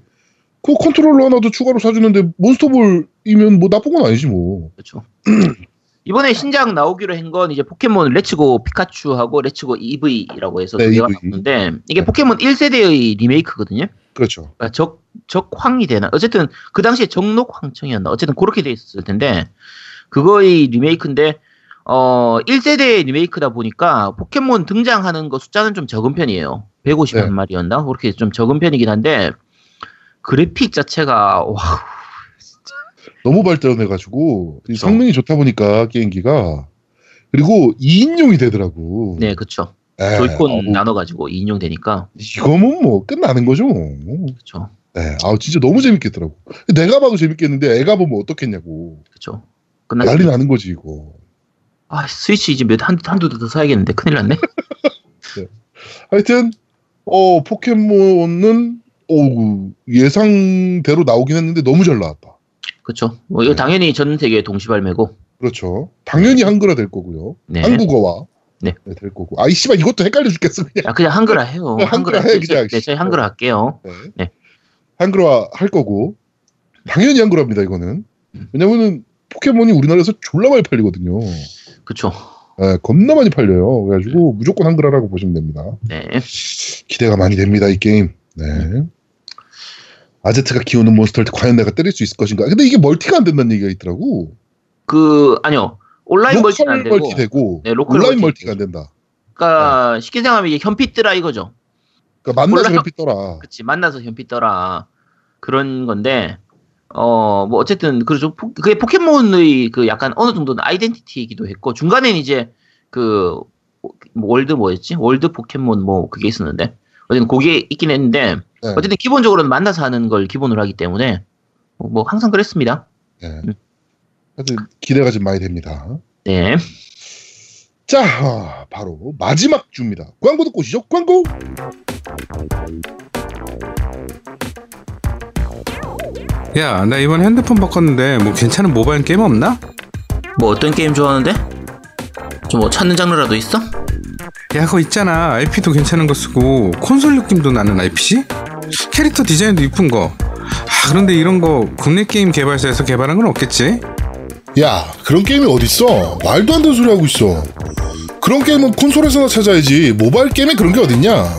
그 컨트롤러 하나도 추가로 사주는데 몬스터볼이면 뭐 나쁜 건 아니지 뭐. 그렇죠. 이번에 신작 나오기로 한 건 이제 포켓몬 레츠고 피카츄하고 레츠고 EV라고 해서 네, 두 개가 이브이. 나오는데, 이게 네. 포켓몬 1세대의 리메이크거든요. 그렇죠. 아, 적, 적황이 되나? 어쨌든 그 당시에 적록황청이었나? 어쨌든 그렇게 돼 있었을 텐데 그거의 리메이크인데 어 1세대 리메이크다 보니까 포켓몬 등장하는 거 숫자는 좀 적은 편이에요. 150한 네. 마리였나? 그렇게 좀 적은 편이긴 한데 그래픽 자체가 와 너무 발전해가지고 이 그쵸. 성능이 좋다 보니까 게임기가 그리고 2인용이 되더라고. 네. 예, 조이콘 어우, 나눠가지고 인용 되니까. 이거면 뭐 끝나는 거죠. 그쵸. 네, 아 진짜 너무 재밌겠더라고. 내가 봐도 재밌겠는데 애가 보면 어떻겠냐고. 그쵸. 난리 끝났습니다. 나는 거지 이거. 아, 스위치 이제 몇, 한, 한두 대더 사야겠는데. 큰일 났네. 하여튼 어 포켓몬은 오 예상대로 나오긴 했는데 너무 잘 나왔다. 그쵸. 뭐, 이거 네. 당연히 전 세계 동시 발매고. 그렇죠. 당연히 한글화 될 거고요. 네. 한국어와 네. 될 거고. 아 이 씨발 이것도 헷갈려 죽겠어 그냥. 아, 그냥 한글화 해요. 네, 한글화 해, 그냥. 네, 저희 한글화 할게요. 네. 네. 한글화 할 거고 당연히 한글화입니다 이거는. 음. 왜냐면은 포켓몬이 우리나라에서 졸라 많이 팔리거든요. 그쵸. 네, 겁나 많이 팔려요. 그래가지고 무조건 한글화라고 보시면 됩니다. 네. 기대가 많이 됩니다 이 게임. 네. 아제트가 키우는 몬스터를 과연 내가 때릴 수 있을 것인가? 근데 이게 멀티가 안 된다는 얘기가 있더라고. 그, 아니요. 온라인 멀티는 안 되고. 멀티 되고 네, 로컬 온라인 멀티 멀티가 안 된다. 그러니까 쉽게 생각하면 이게 현피 뜨라 이거죠. 그러니까 만나서 현피 떠라. 그치 만나서 현피 떠라 그런 건데 어 뭐 어쨌든 포- 그게 포켓몬의 그 약간 어느 정도는 아이덴티티이기도 했고 중간에는 이제 그뭐 월드 뭐였지 월드 포켓몬 뭐 그게 있었는데 어쨌든 그게 있긴 했는데 네. 어쨌든 기본적으로는 만나서 하는 걸 기본으로 하기 때문에 뭐 항상 그랬습니다. 네. 음. 하여튼 기대가 좀 많이 됩니다. 네. 자, 아, 바로 마지막 주입니다. 광고 듣고 오시죠. 광고. 야, 나 이번 핸드폰 바꿨는데 뭐 괜찮은 모바일 게임 없나? 뭐 어떤 게임 좋아하는데? 좀 뭐 찾는 장르라도 있어? 야, 그거 있잖아. IP도 괜찮은 거 쓰고 콘솔 느낌도 나는 IPC? 캐릭터 디자인도 이쁜 거. 아, 그런데 이런 거 국내 게임 개발사에서 개발한 건 없겠지? 야, 그런 게임이 어딨어? 말도 안 되는 소리 하고 있어. 그런 게임은 콘솔에서나 찾아야지. 모바일 게임에 그런 게 어딨냐?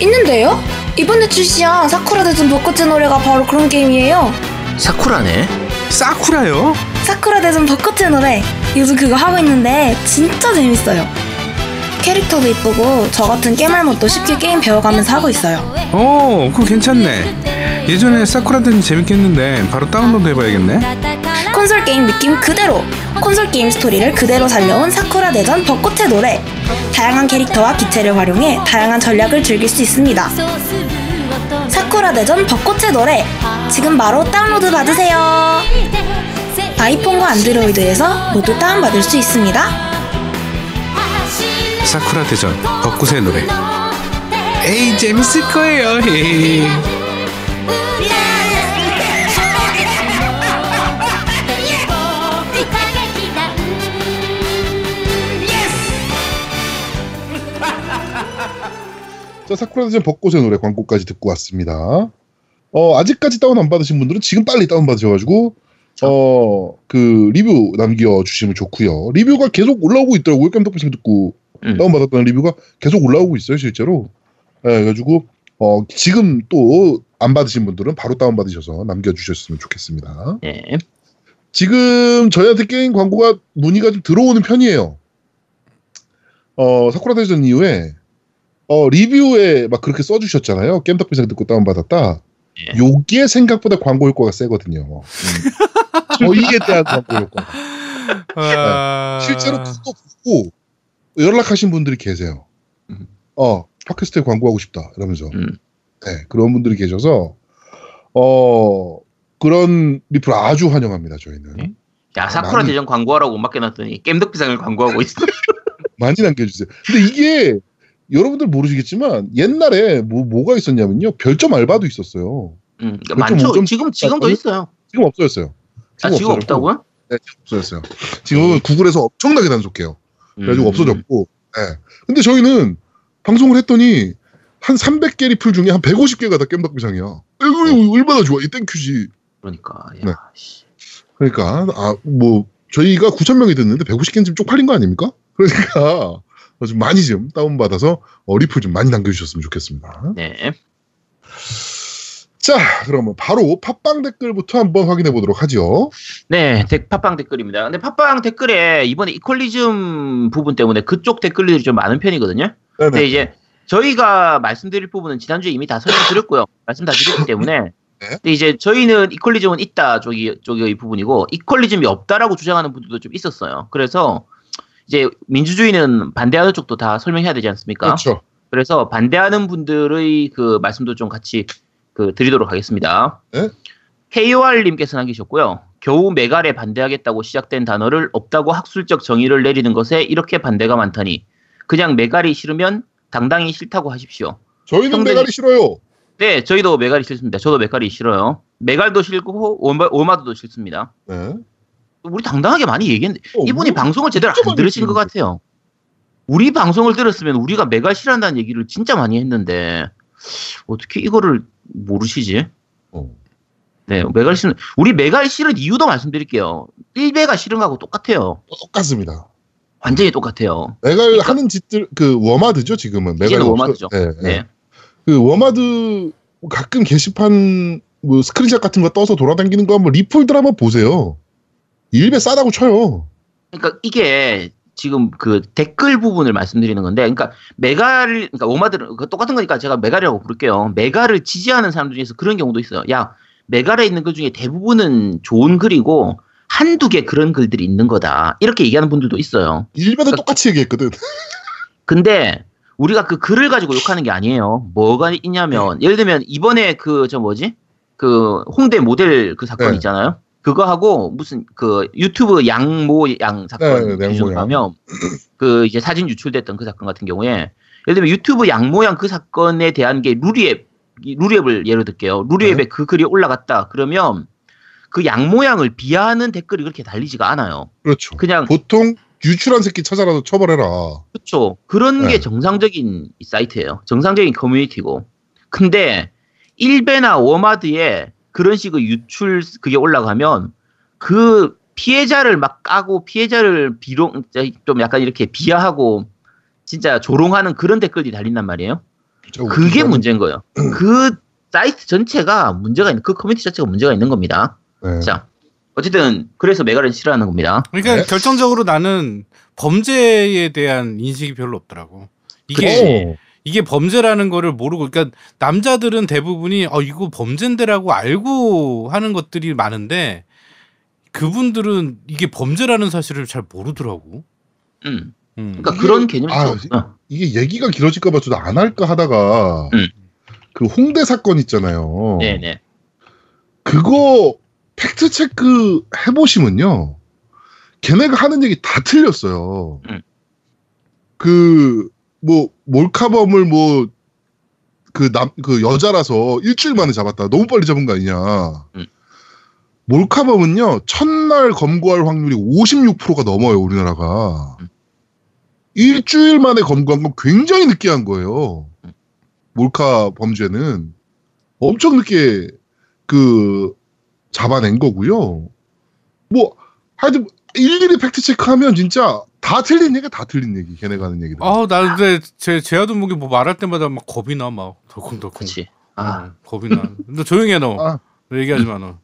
있는데요? 이번에 출시한 사쿠라 대전 벚꽃의 노래가 바로 그런 게임이에요. 사쿠라네. 사쿠라요? 사쿠라 대전 벚꽃의 노래. 요즘 그거 하고 있는데 진짜 재밌어요. 캐릭터도 이쁘고 저 같은 겜알못도 쉽게 게임 배워가면서 하고 있어요. 어, 그거 괜찮네. 예전에 사쿠라 대전 재밌겠는데 바로 다운로드 해봐야겠네. 콘솔 게임 느낌 그대로 콘솔 게임 스토리를 그대로 살려온 사쿠라 대전 벚꽃의 노래 다양한 캐릭터와 기체를 활용해 다양한 전략을 즐길 수 있습니다 사쿠라 대전 벚꽃의 노래 지금 바로 다운로드 받으세요 아이폰과 안드로이드에서 모두 다운받을 수 있습니다 사쿠라 대전 벚꽃의 노래. 에이 재밌을 거예요. 자, 사쿠라 대전 벚꽃의 노래 광고까지 듣고 왔습니다. 어, 아직까지 다운 안 받으신 분들은 지금 빨리 다운 받으셔가지고 어, 그 리뷰 남겨주시면 좋고요. 리뷰가 계속 올라오고 있더라고요. 깜짝깜짝 듣고 음. 다운 받았다는 리뷰가 계속 올라오고 있어요, 실제로. 예, 그래가지고 어, 지금 또 안 받으신 분들은 바로 다운 받으셔서 남겨주셨으면 좋겠습니다. 네. 지금 저희한테 게임 광고가 문의가 좀 들어오는 편이에요. 어, 사쿠라 대전 이후에 어, 리뷰에 막 그렇게 써주셨잖아요. 겜덕비상 듣고 다운받았다. 예. 요게 생각보다 광고 효과가 세거든요. 음. 저희에 대한 광고 효과. 아... 실제로 그거 보고 연락하신 분들이 계세요. 음. 어, 팟캐스트에 광고하고 싶다. 이러면서. 음. 네, 그런 분들이 계셔서, 어, 그런 리플 아주 환영합니다, 저희는. 네. 야 사쿠라 많이- 대전 광고하라고 맡겨놨더니 겜덕비상을 광고하고 있어. 많이 남겨주세요. 근데 이게 여러분들 모르시겠지만 옛날에 뭐 뭐가 있었냐면요 별점 알바도 있었어요. 음, 좀 많죠. 좀- 지금 지금도? 있어요. 지금 없어졌어요. 아 지금 없다고요? 네, 지금 없어졌어요. 지금은 구글에서 엄청나게 단속해요. 그래가지고 음. 없어졌고. 네. 근데 저희는 방송을 했더니 한 300개 리플 중에 한 150개가 다 겜덕비상이야. 이거 얼마나 좋아? 이 thank you지. 그러니까. 야, 네. 씨. 그러니까 아 뭐 저희가 9천 명이 듣는데 150개는 좀 쪽팔린 거 아닙니까? 그러니까 좀 많이 좀 다운받아서 어, 리플 좀 많이 남겨주셨으면 좋겠습니다. 네. 자, 그러면 바로 팟빵 댓글부터 한번 확인해 보도록 하죠. 네, 덱- 팟빵 댓글입니다. 근데 팟빵 댓글에 이번에 equalism 부분 때문에 그쪽 댓글들이 좀 많은 편이거든요. 근데 이제 저희가 말씀드릴 부분은 지난주에 이미 다 설명드렸고요. 말씀 다 드렸기 때문에. 네. 근데 이제 저희는 이퀄리즘은 있다 쪽이 쪽의 부분이고 이퀄리즘이 없다라고 주장하는 분들도 좀 있었어요. 그래서 이제 민주주의는 반대하는 쪽도 다 설명해야 되지 않습니까? 그렇죠. 그래서 반대하는 분들의 그 말씀도 좀 같이 그 드리도록 하겠습니다. 네? KOR님께서 남기셨고요. 겨우 메갈에 반대하겠다고 시작된 단어를 없다고 학술적 정의를 내리는 것에 이렇게 반대가 많다니 그냥 메갈이 싫으면 당당히 싫다고 하십시오. 저희는 형들이- 메갈이 싫어요. 네, 저희도 메갈이 싫습니다. 저도 메갈이 싫어요. 메갈도 싫고 오마, 오마드도 싫습니다. 네. 우리 당당하게 많이 얘기했는데 어, 이분이 뭐, 방송을 제대로 안 들으신 것. 같아요. 우리 방송을 들었으면 우리가 메갈 싫어한다는 얘기를 진짜 많이 했는데 어떻게 이거를 모르시지? 어. 네, 메갈 싫은 우리 메갈 싫은 이유도 말씀드릴게요. 일베가 싫은 거하고 똑같아요. 똑같습니다. 완전히 똑같아요. 메갈 그러니까- 하는 짓들 그 워마드죠 지금은. 없어- 워마드죠. 네, 네. 네. 그 워마드 가끔 게시판 뭐 스크린샷 같은 거 떠서 돌아다니는 거 한번 리플들 한번 보세요. 일베 싸다고 쳐요. 그러니까 이게 지금 그 댓글 부분을 말씀드리는 건데, 그러니까 메갈, 그러니까 워마드는 그 똑같은 거니까 제가 메갈이라고 부를게요. 메갈을 지지하는 사람들 중에서 그런 경우도 있어요. 야, 메갈에 있는 글 중에 대부분은 좋은 글이고 한두 개 그런 글들이 있는 거다. 이렇게 얘기하는 분들도 있어요. 일배도 똑같이 얘기했거든. 근데 우리가 그 글을 가지고 욕하는 게 아니에요. 뭐가 있냐면 예를 들면 이번에 그 저 뭐지 그 홍대 모델 그 사건 네. 있잖아요. 그거 하고 무슨 그 유튜브 양모 양 사건 네, 네, 기준으로. 하면 그 이제 사진 유출됐던 그 사건 같은 경우에 예를 들면 유튜브 양모 양그 사건에 대한 게 루리앱 이 루리앱을 예로 들게요. 루리앱에 네. 그 글이 올라갔다 그러면 그 양모양을 비하하는 댓글이 그렇게 달리지가 않아요. 그렇죠. 그냥 보통 유출한 새끼 찾아라도 처벌해라. 그렇죠. 그런 네. 게 정상적인 이 사이트예요. 정상적인 커뮤니티고. 근데 일베나 워마드에 그런 식의 유출 그게 올라가면 그 피해자를 막 까고 피해자를 비롱 좀 약간 이렇게 비하하고 진짜 조롱하는 그런 댓글이 달린단 말이에요. 진짜 그게 웃기다. 문제인 거예요. 그 사이트 전체가 문제가 있는 그 커뮤니티 자체가 문제가 있는 겁니다. 네. 자, 어쨌든 그래서 메갈을 싫어하는 겁니다. 그러니까 네. 결정적으로 나는 범죄에 대한 인식이 별로 없더라고. 이게 어. 이게 범죄라는 거를 모르고 그러니까 남자들은 대부분이 어 이거 범죄인데라고 알고 하는 것들이 많은데 그분들은 이게 범죄라는 사실을 잘 모르더라고. 음. 음. 그러니까 이게- 그런 개념이 아, 좀- 어. 이게 얘기가 길어질까 봐 저도 안 할까 하다가 음. 그 홍대 사건 있잖아요. 네네. 그거 팩트 체크 해보시면요. 걔네가 하는 얘기 다 틀렸어요. 음. 그, 뭐, 몰카범을 뭐, 그 남, 그 여자라서 일주일 만에 잡았다. 너무 빨리 잡은 거 아니냐. 음. 몰카범은요, 첫날 검거할 확률이 56%가 넘어요, 우리나라가. 음. 일주일 만에 검거한 건 굉장히 늦게 한 거예요. 음. 몰카 범죄는. 엄청 늦게, 그, 잡아낸 거고요. 뭐, 하여튼, 일일이 팩트 체크하면 진짜 다 틀린 얘기가 다 틀린 얘기, 걔네가 하는 얘기들. 아, 나 근데 제 제아도 목이 뭐 말할 때마다 막 겁이 나 막 덜컹덜컹. 그렇지. 아, 어, 겁이 나. 너 조용히 해 너. 아. 너 얘기하지 마 너.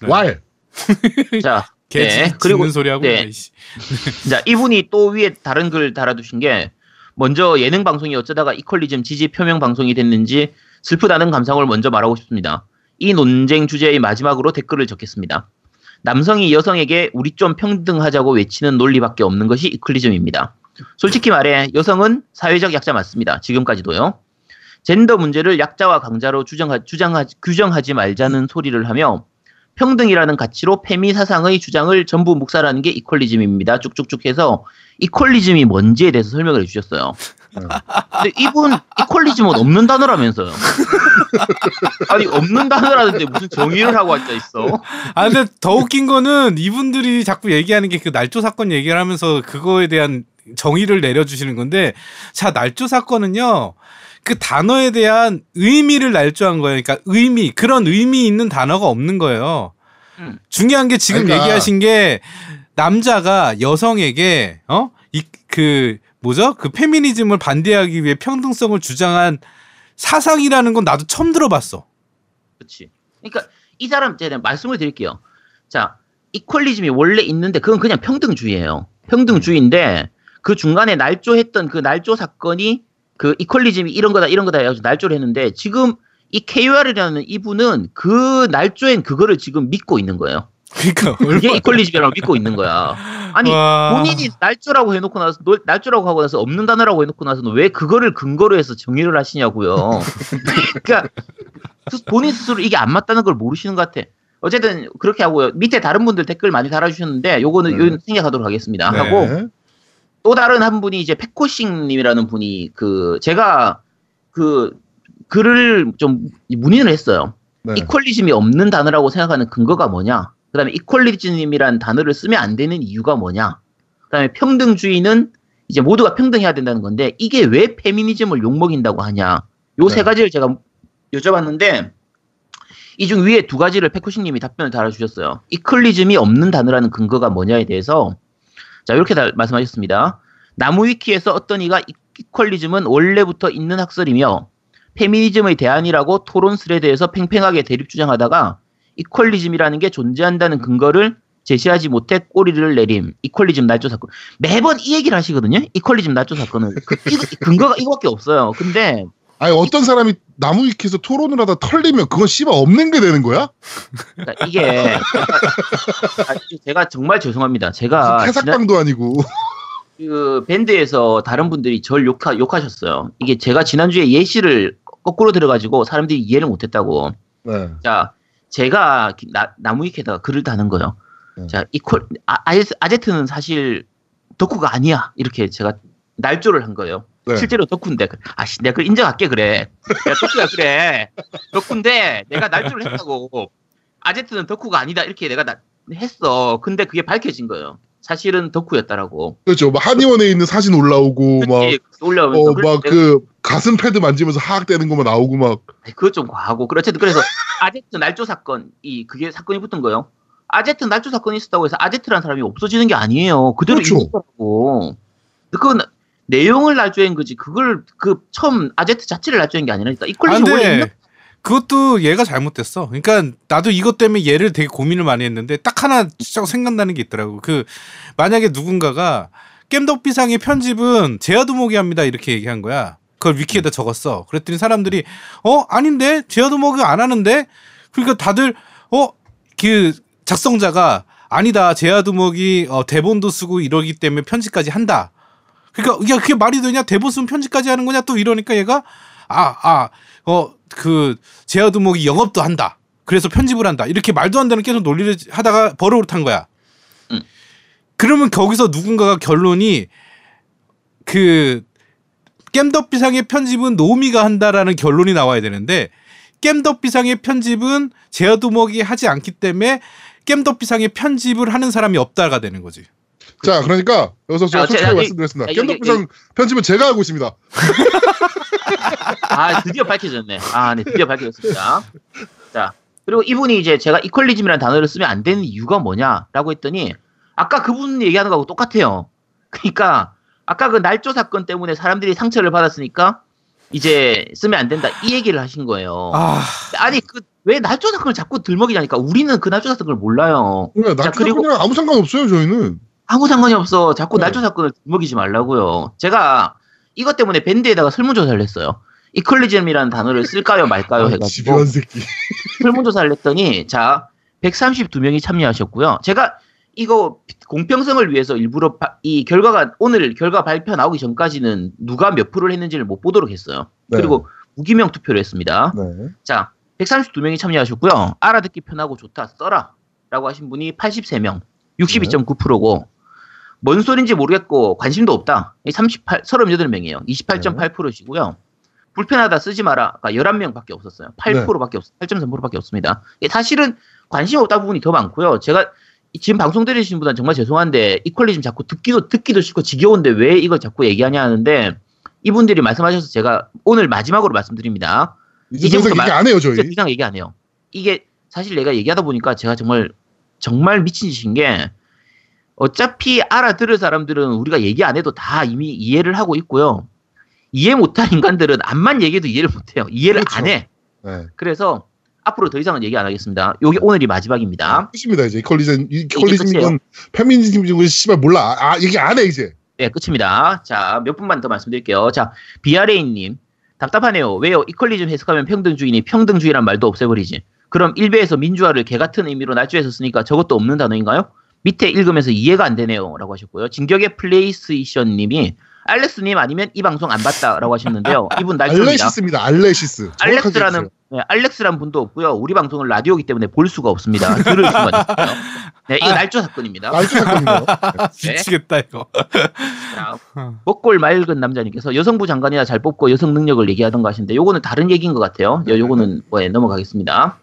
네. 왈! 자, 개 네, 짖- 그리고- 소리 하고. 네. 자, 이분이 또 위에 다른 글 달아두신 게 먼저 예능 방송이 어쩌다가 이퀄리즘 지지 표명 방송이 됐는지 슬프다는 감상을 먼저 말하고 싶습니다. 이 논쟁 주제의 마지막으로 댓글을 적겠습니다. 남성이 여성에게 우리 좀 평등하자고 외치는 논리밖에 없는 것이 이퀄리즘입니다. 솔직히 말해 여성은 사회적 약자 맞습니다. 지금까지도요. 젠더 문제를 약자와 강자로 주장하, 주장하, 규정하지 말자는 소리를 하며 평등이라는 가치로 페미 사상의 주장을 전부 묵살하는 게 이퀄리즘입니다. 쭉쭉쭉 해서 이퀄리즘이 뭔지에 대해서 설명을 해주셨어요. 근데 이분 이퀄리즘은 없는 단어라면서요. 아니 없는 단어라는데 무슨 정의를 하고 앉아 있어? 아 근데 더 웃긴 거는 이분들이 자꾸 얘기하는 게 그 날조 사건 얘기를 하면서 그거에 대한 정의를 내려주시는 건데 자 날조 사건은요 그 단어에 대한 의미를 날조한 거예요. 그러니까 의미 그런 의미 있는 단어가 없는 거예요. 음. 중요한 게 지금 그러니까. 얘기하신 게 남자가 여성에게 어이그 뭐죠 그 페미니즘을 반대하기 위해 평등성을 주장한 사상이라는 건 나도 처음 들어봤어. 그렇지. 그러니까 이 사람 제가 말씀을 드릴게요. 자, 이퀄리즘이 원래 있는데 그건 그냥 평등주의예요. 평등주의인데 그 중간에 날조했던 그 날조 사건이 그 이퀄리즘이 이런 거다 이런 거다 해가지고 날조를 했는데 지금 이 KOR이라는 이분은 그 날조엔 그거를 지금 믿고 있는 거예요. 그러니까 얼마- equalism이라고 믿고 있는 거야. 아니 와. 본인이 날조라고 해놓고 나서 노- 날조라고 하고 나서 없는 단어라고 해놓고 나서는 왜 그거를 근거로 해서 정의를 하시냐고요. 그러니까 스- 본인 스스로 이게 안 맞다는 걸 모르시는 것 같아. 어쨌든 그렇게 하고요. 밑에 다른 분들 댓글 많이 달아주셨는데 요거는 네. 요 생략하도록 하겠습니다. 네. 하고 또 다른 한 분이 이제 페코싱님이라는 분이 그 제가 그 글을 좀 문의를 했어요. 네. 이퀄리즘이 없는 단어라고 생각하는 근거가 뭐냐? 그다음에 이퀄리즘이라는 단어를 쓰면 안 되는 이유가 뭐냐? 그다음에 평등주의는 이제 모두가 평등해야 된다는 건데 이게 왜 페미니즘을 욕먹인다고 하냐? 요세 네. 가지를 제가 여쭤봤는데 이 중 위에 두 가지를 페코싱님이 답변을 달아주셨어요. 이퀄리즘이 없는 단어라는 근거가 뭐냐에 대해서 자 이렇게 다- 말씀하셨습니다. 나무 위키에서 어떤 이가 이- equalism은 원래부터 있는 학설이며 페미니즘의 대안이라고 토론 스레드에서 팽팽하게 대립 주장하다가 equalism이라는 게 존재한다는 근거를 제시하지 못해 꼬리를 내림. equalism 날조 사건. 매번 이 얘기를 하시거든요. equalism 날조 사건은. 그, 이거- 근거가 이거밖에 없어요. 근데 아니 어떤 사람이 나무 위키에서 토론을 하다 털리면 그건 씨발 없는 게 되는 거야? 그러니까 이게 아, 이게 제가 정말 죄송합니다. 제가 지난, 해삭방도 아니고. 그 밴드에서 다른 분들이 절 욕하, 욕하셨어요. 이게 제가 지난주에 예시를 거꾸로 들어가지고 사람들이 이해를 못했다고. 네. 자, 제가 기- 나, 나무위키에다가 글을 다는 거예요. 네. 자, 이퀄, 아, 아제- 아제트는 사실 덕후가 아니야. 이렇게 제가 날조를 한 거예요. 네. 실제로 덕후인데, 그- 아씨, 내가 그걸 인정할게, 그래. 내가 덕후야, 그래. 덕후인데, 내가 날조를 했다고. 아제트는 덕후가 아니다. 이렇게 내가 나- 했어. 근데 그게 밝혀진 거예요. 사실은 덕후였다라고. 그렇죠. 막 한의원에 있는 사진 올라오고 그치, 올라오면서. 막어 그래서 막그 가슴 패드 만지면서 하악되는 것만 나오고 막 그것 좀 과하고. 그렇 어쨌든 그래서 아제트 날조 사건이 그게 사건이 붙은 거예요. 아제트 날조 사건이 있었다고 해서 아제트라는 사람이 없어지는 게 아니에요. 그대로 그렇죠. 있는 거라고. 그건 내용을 날조한 거지. 그걸 그 처음 아제트 자체를 날조한 게 아니라니까. 아, 이퀄리티 원래 있는 근데 그것도 얘가 잘못됐어. 그러니까 나도 이것 때문에 얘를 되게 고민을 많이 했는데 딱 하나 진짜 생각나는 게 있더라고. 그 만약에 누군가가 겜덕비상의 편집은 제아도목이 합니다 이렇게 얘기한 거야. 그걸 위키에다 적었어. 그랬더니 사람들이 어 아닌데? 제아도목이 안 하는데? 그러니까 다들 어 그 작성자가 아니다. 제아도목이 어, 대본도 쓰고 이러기 때문에 편집까지 한다. 그러니까 야 그게 말이 되냐? 대본 쓰면 편집까지 하는 거냐? 또 이러니까 얘가 아, 아아어그 제아두목이 영업도 한다. 그래서 편집을 한다. 이렇게 말도 안 되는 계속 논리를 하다가 버릇한 거야. 음. 그러면 거기서 누군가가 결론이 그 겜덕비상의 편집은 노미가 한다라는 결론이 나와야 되는데 겜덕비상의 편집은 제아두목이 하지 않기 때문에 겜덕비상의 편집을 하는 사람이 없다가 되는 거지 자, 그러니까 여기서 제가 아, 솔직하게 제가 이- 말씀드렸습니다. 아, 겜덕비상 편집은 제가 하고 있습니다. 아, 드디어 밝혀졌네. 아, 네, 드디어 밝혀졌습니다. 자, 그리고 이분이 이제 제가 이퀄리즘이라는 단어를 쓰면 안 되는 이유가 뭐냐라고 했더니 아까 그분 얘기하는 거하고 똑같아요. 그러니까 아까 그 날조 사건 때문에 사람들이 상처를 받았으니까 이제 쓰면 안 된다 이 얘기를 하신 거예요. 아 아니 그 왜 날조 사건을 자꾸 들먹이냐니까 우리는 그 날조 사건을 몰라요. 그러니까 자, 그리고- 나그리고 아무 상관 없어요, 저희는. 아무 상관이 없어. 자꾸 네. 날조 사건을 들먹이지 말라고요. 제가 이것 때문에 밴드에다가 설문조사를 했어요. 이퀄리즘이라는 단어를 쓸까요 말까요 아, 해가지고 집요한 새끼. 설문조사를 했더니 자 132명이 참여하셨고요. 제가 이거 공평성을 위해서 일부러 바- 이 결과가 오늘 결과 발표 나오기 전까지는 누가 몇 프로를 했는지를 못 보도록 했어요. 네. 그리고 무기명 투표를 했습니다. 네. 자 132명이 참여하셨고요. 알아듣기 편하고 좋다 써라 라고 하신 분이 83명, 62.9%고 뭔 소린지 모르겠고 관심도 없다. 38 38명이에요. 28.8%시고요. 불편하다 쓰지 마라 가 11명밖에 없었어요. 8%밖에 없 8.3%밖에 없습니다. 사실은 관심 없다 부분이 더 많고요. 제가 이- 지금 방송 들으시는 분은 정말 죄송한데 이퀄리 즘 자꾸 듣기도 듣기도 싫고 지겨운데 왜 이걸 자꾸 얘기하냐 하는데 이분들이 말씀하셔서 제가 오늘 마지막으로 말씀드립니다. 이제 이제부터 얘기 말- 안 해요, 저희. 이상 얘기 안 해요. 이게 사실 내가 얘기하다 보니까 제가 정말 정말 미친 짓인 게 어차피 알아들을 사람들은 우리가 얘기 안 해도 다 이미 이해를 하고 있고요. 이해 못할 인간들은 암만 얘기해도 이해를 못해요. 이해를 그렇죠. 안 해. 네. 그래서 앞으로 더 이상은 얘기 안 하겠습니다. 여기 오늘이 마지막입니다. 끝입니다, 이제. 이퀄리즘, 끝이에요. 이퀄리즘이건 페미니즘이건 씨발 몰라. 아, 얘기 안 해, 이제. 네, 끝입니다. 자, 몇 분만 더 말씀드릴게요. 자, 비아레인님. 답답하네요. 왜요? equalism 해석하면 평등주의니 평등주의란 말도 없애버리지. 그럼 일베에서 민주화를 개 같은 의미로 날조해서 쓰니까 저것도 없는 단어인가요? 밑에 읽으면서 이해가 안 되네요. 라고 하셨고요. 진격의 플레이스테이션 님이 알렉스님 아니면 이 방송 안 봤다라고 하셨는데요. 이분 날조입니다. 알레시스입니다. 알레시스. 정확하게 알렉스라는. 네, 알렉스라는 분도 없고요. 우리 방송은 라디오기 때문에 볼 수가 없습니다. 들을 수만 있어요. 네, 이거 날조 사건입니다. 날조 사건인가요? 네. 미치겠다 이거. 자, 먹골 맑은 남자님께서 여성부 장관이나 잘 뽑고 여성 능력을 얘기하던 거 하시는데 요거는 다른 얘기인 것 같아요. 요, 요거는 뭐에 넘어가겠습니다.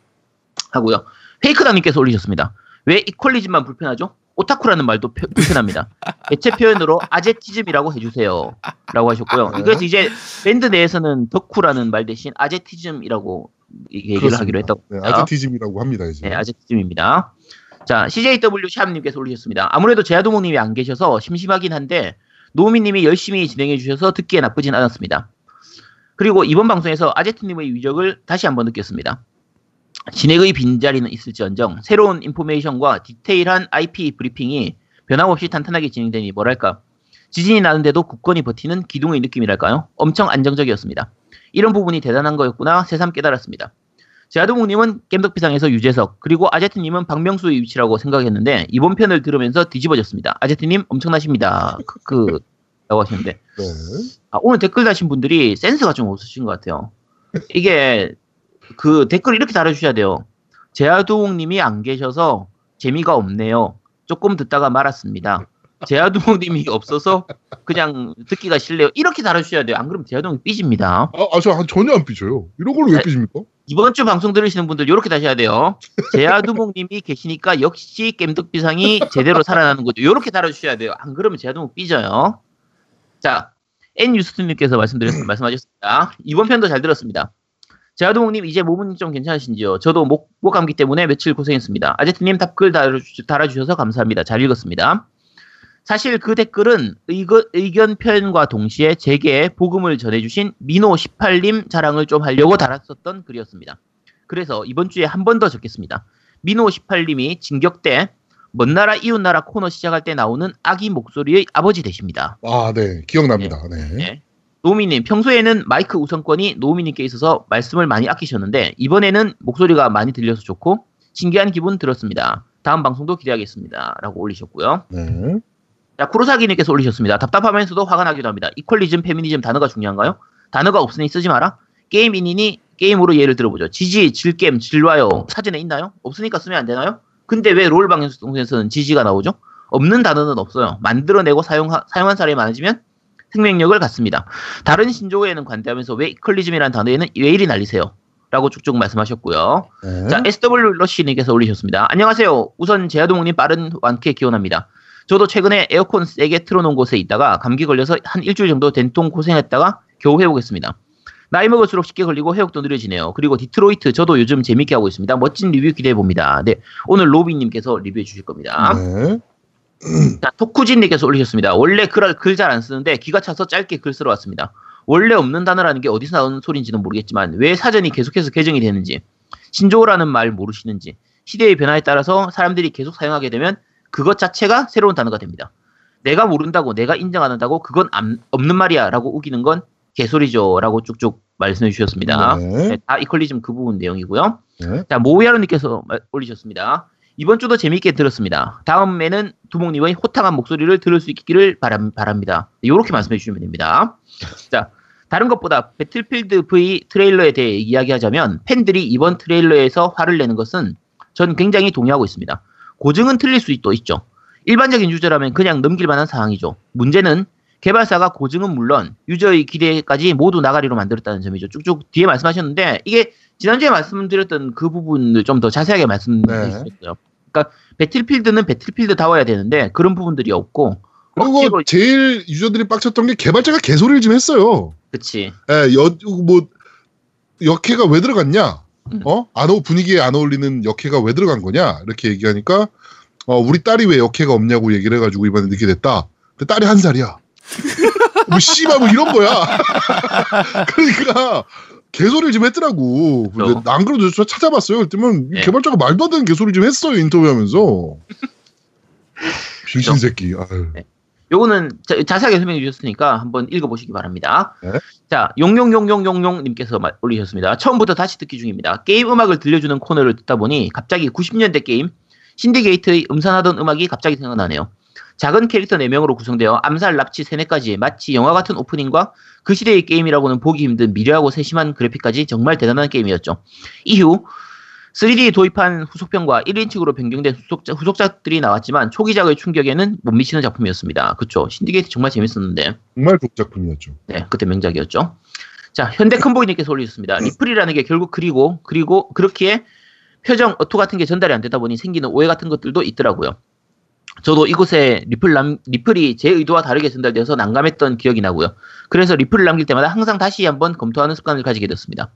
하고요. 페이크당님께서 올리셨습니다. 왜 이퀄리즘만 불편하죠? 오타쿠라는 말도 표- 불편합니다. 대체 표현으로 아제티즘이라고 해주세요. 라고 하셨고요. 네. 그래서 이제 밴드 내에서는 덕후라는 말 대신 아제티즘이라고 얘기를 그렇습니다. 하기로 했다고 네. 아제티즘이라고 합니다 이제. 네, 아제트즘입니다. 자, CJW 샵님께서 올리셨습니다. 아무래도 제아도목님이 안 계셔서 심심하긴 한데 노우미님이 열심히 진행해 주셔서 듣기에 나쁘진 않았습니다. 그리고 이번 방송에서 아제트님의 위력을 다시 한번 느꼈습니다. 진행의 빈자리는 있을지언정 새로운 인포메이션과 디테일한 IP 브리핑이 변함없이 탄탄하게 진행되니 뭐랄까 지진이 나는데도 굳건히 버티는 기둥의 느낌이랄까요? 엄청 안정적이었습니다. 이런 부분이 대단한 거였구나 새삼 깨달았습니다. 제아도목님은 겜덕비상에서 유재석 그리고 아제트님은 박명수의 위치라고 생각했는데 이번 편을 들으면서 뒤집어졌습니다. 아제트님 엄청나십니다. 그 라고 하시는데 네. 아, 오늘 댓글 다신 분들이 센스가 좀 없으신 것 같아요. 이게 그 댓글 이렇게 달아주셔야 돼요. 제아도목님이 안 계셔서 재미가 없네요. 조금 듣다가 말았습니다. 제아도목님이 없어서 그냥 듣기가 싫네요. 이렇게 달아주셔야 돼요. 안 그러면 제아도목이 삐집니다. 아, 아, 저 전혀 안 삐져요. 이런 걸로 왜 네. 삐집니까? 이번 주 방송 들으시는 분들 이렇게 다셔야 돼요. 제아두목님이 계시니까 역시 겜덕비상이 제대로 살아나는 거죠. 이렇게 달아주셔야 돼요. 안 그러면 제아두목 삐져요. 자, N 유스트님께서 말씀드렸 말씀하셨습니다. 이번 편도 잘 들었습니다. 제아두목님 이제 몸은 좀 괜찮으신지요? 저도 목, 목 감기 때문에 며칠 고생했습니다. 아제트님 답글 달아주, 달아주셔서 감사합니다. 잘 읽었습니다. 사실 그 댓글은 의거, 의견 표현과 동시에 제게 복음을 전해주신 민호18님 자랑을 좀 하려고 달았었던 글이었습니다. 그래서 이번 주에 한 번 더 적겠습니다. 민호18님이 진격 때 먼 나라 이웃 나라 코너 시작할 때 나오는 아기 목소리의 아버지 되십니다. 아, 네. 기억납니다. 네. 네. 노미님 평소에는 마이크 우선권이 노미님께 있어서 말씀을 많이 아끼셨는데 이번에는 목소리가 많이 들려서 좋고 신기한 기분 들었습니다. 다음 방송도 기대하겠습니다. 라고 올리셨고요. 네. 자, 쿠로사기님께서 올리셨습니다. 답답하면서도 화가 나기도 합니다. 이퀄리즘, 페미니즘 단어가 중요한가요? 단어가 없으니 쓰지 마라? 게임인이니 게임으로 예를 들어보죠. 지지, 질겜, 질와요. 사전에 있나요? 없으니까 쓰면 안 되나요? 근데 왜 롤 방송에서는 지지가 나오죠? 없는 단어는 없어요. 만들어내고 사용, 사용한 사람이 많아지면 생명력을 갖습니다. 다른 신조어에는 관대하면서 왜 이퀄리즘이라는 단어에는 왜 이리 날리세요? 라고 쭉쭉 말씀하셨고요. 네. 자, SW 러시님께서 올리셨습니다. 안녕하세요. 우선 제아동님 빠른 완쾌 기원합니다. 저도 최근에 에어컨 세게 틀어놓은 곳에 있다가 감기 걸려서 한 일주일 정도 된통 고생했다가 겨우 회복했습니다. 나이 먹을수록 쉽게 걸리고 회복도 느려지네요. 그리고 디트로이트 저도 요즘 재밌게 하고 있습니다. 멋진 리뷰 기대해 봅니다. 네, 오늘 로비님께서 리뷰해 주실 겁니다. 네. 자, 토쿠진님께서 올리셨습니다. 원래 글 잘 안 쓰는데 기가 차서 짧게 글 쓰러 왔습니다. 원래 없는 단어라는 게 어디서 나오는 소리인지는 모르겠지만 왜 사전이 계속해서 개정이 되는지 신조어라는 말 모르시는지 시대의 변화에 따라서 사람들이 계속 사용하게 되면 그것 자체가 새로운 단어가 됩니다. 내가 모른다고 내가 인정 안 한다고 그건 안- 없는 말이야 라고 우기는 건 개소리죠 라고 쭉쭉 말씀해 주셨습니다. 네. 네, 다 이퀄리즘 그 부분 내용이고요. 네. 자, 모우야루님께서 말- 올리셨습니다. 이번 주도 재밌게 들었습니다. 다음에는 두목님의 호탕한 목소리를 들을 수 있기를 바람, 바랍니다. 이렇게 말씀해 주시면 됩니다. 자, 다른 것보다 배틀필드 V 트레일러에 대해 이야기하자면 팬들이 이번 트레일러에서 화를 내는 것은 전 굉장히 동의하고 있습니다. 고증은 틀릴 수도 있죠. 일반적인 유저라면 그냥 넘길 만한 상황이죠. 문제는 개발사가 고증은 물론 유저의 기대까지 모두 나가리로 만들었다는 점이죠. 쭉쭉 뒤에 말씀하셨는데 이게 지난주에 말씀드렸던 그 부분을 좀 더 자세하게 말씀해 네. 주셨어요. 그러니까 배틀필드는 배틀필드다워야 되는데 그런 부분들이 없고 그리고 제일 유저들이 빡쳤던 게 개발자가 개소리를 좀 했어요. 그치 예, 여, 뭐, 역해가 왜 들어갔냐? 음. 어? 안 어, 분위기에 안 어울리는 역해가 왜 들어간 거냐? 이렇게 얘기하니까, 어, 우리 딸이 왜 역해가 없냐고 얘기를 해가지고 이번에 늦게 됐다. 근데 딸이 한 살이야. 뭐, 씨발, 뭐 이런 거야. 그러니까, 개소리를 좀 했더라고. 근데 그렇죠. 안 그래도 저 찾아봤어요. 그랬더니 네. 개발자가 말도 안 되는 개소리 좀 했어요. 인터뷰하면서. 빙신 새끼. 아유. 네. 요거는 자, 자세하게 설명해 주셨으니까 한번 읽어보시기 바랍니다. 네. 자, 용용용용용용님께서 마- 올리셨습니다. 처음부터 다시 듣기 중입니다. 게임 음악을 들려주는 코너를 듣다 보니 갑자기 90년대 게임 신디게이트의 음산하던 음악이 갑자기 생각나네요. 작은 캐릭터 4명으로 구성되어 암살, 납치, 세뇌까지 마치 영화 같은 오프닝과 그 시대의 게임이라고는 보기 힘든 미려하고 세심한 그래픽까지 정말 대단한 게임이었죠. 이후 3D 도입한 후속편과 1인칭으로 변경된 후속작, 후속작들이 나왔지만 초기작의 충격에는 못 미치는 작품이었습니다. 그쵸. 신디게이트 정말 재밌었는데. 정말 독작품이었죠. 네, 그때 명작이었죠. 자, 현대 큰보이님께서 올리셨습니다. 리플이라는 게 결국 그리고, 그리고 그렇기에 표정, 어투 같은 게 전달이 안 되다 보니 생기는 오해 같은 것들도 있더라고요. 저도 이곳에 리플 남, 리플이 제 의도와 다르게 전달되어서 난감했던 기억이 나고요. 그래서 리플을 남길 때마다 항상 다시 한번 검토하는 습관을 가지게 됐습니다.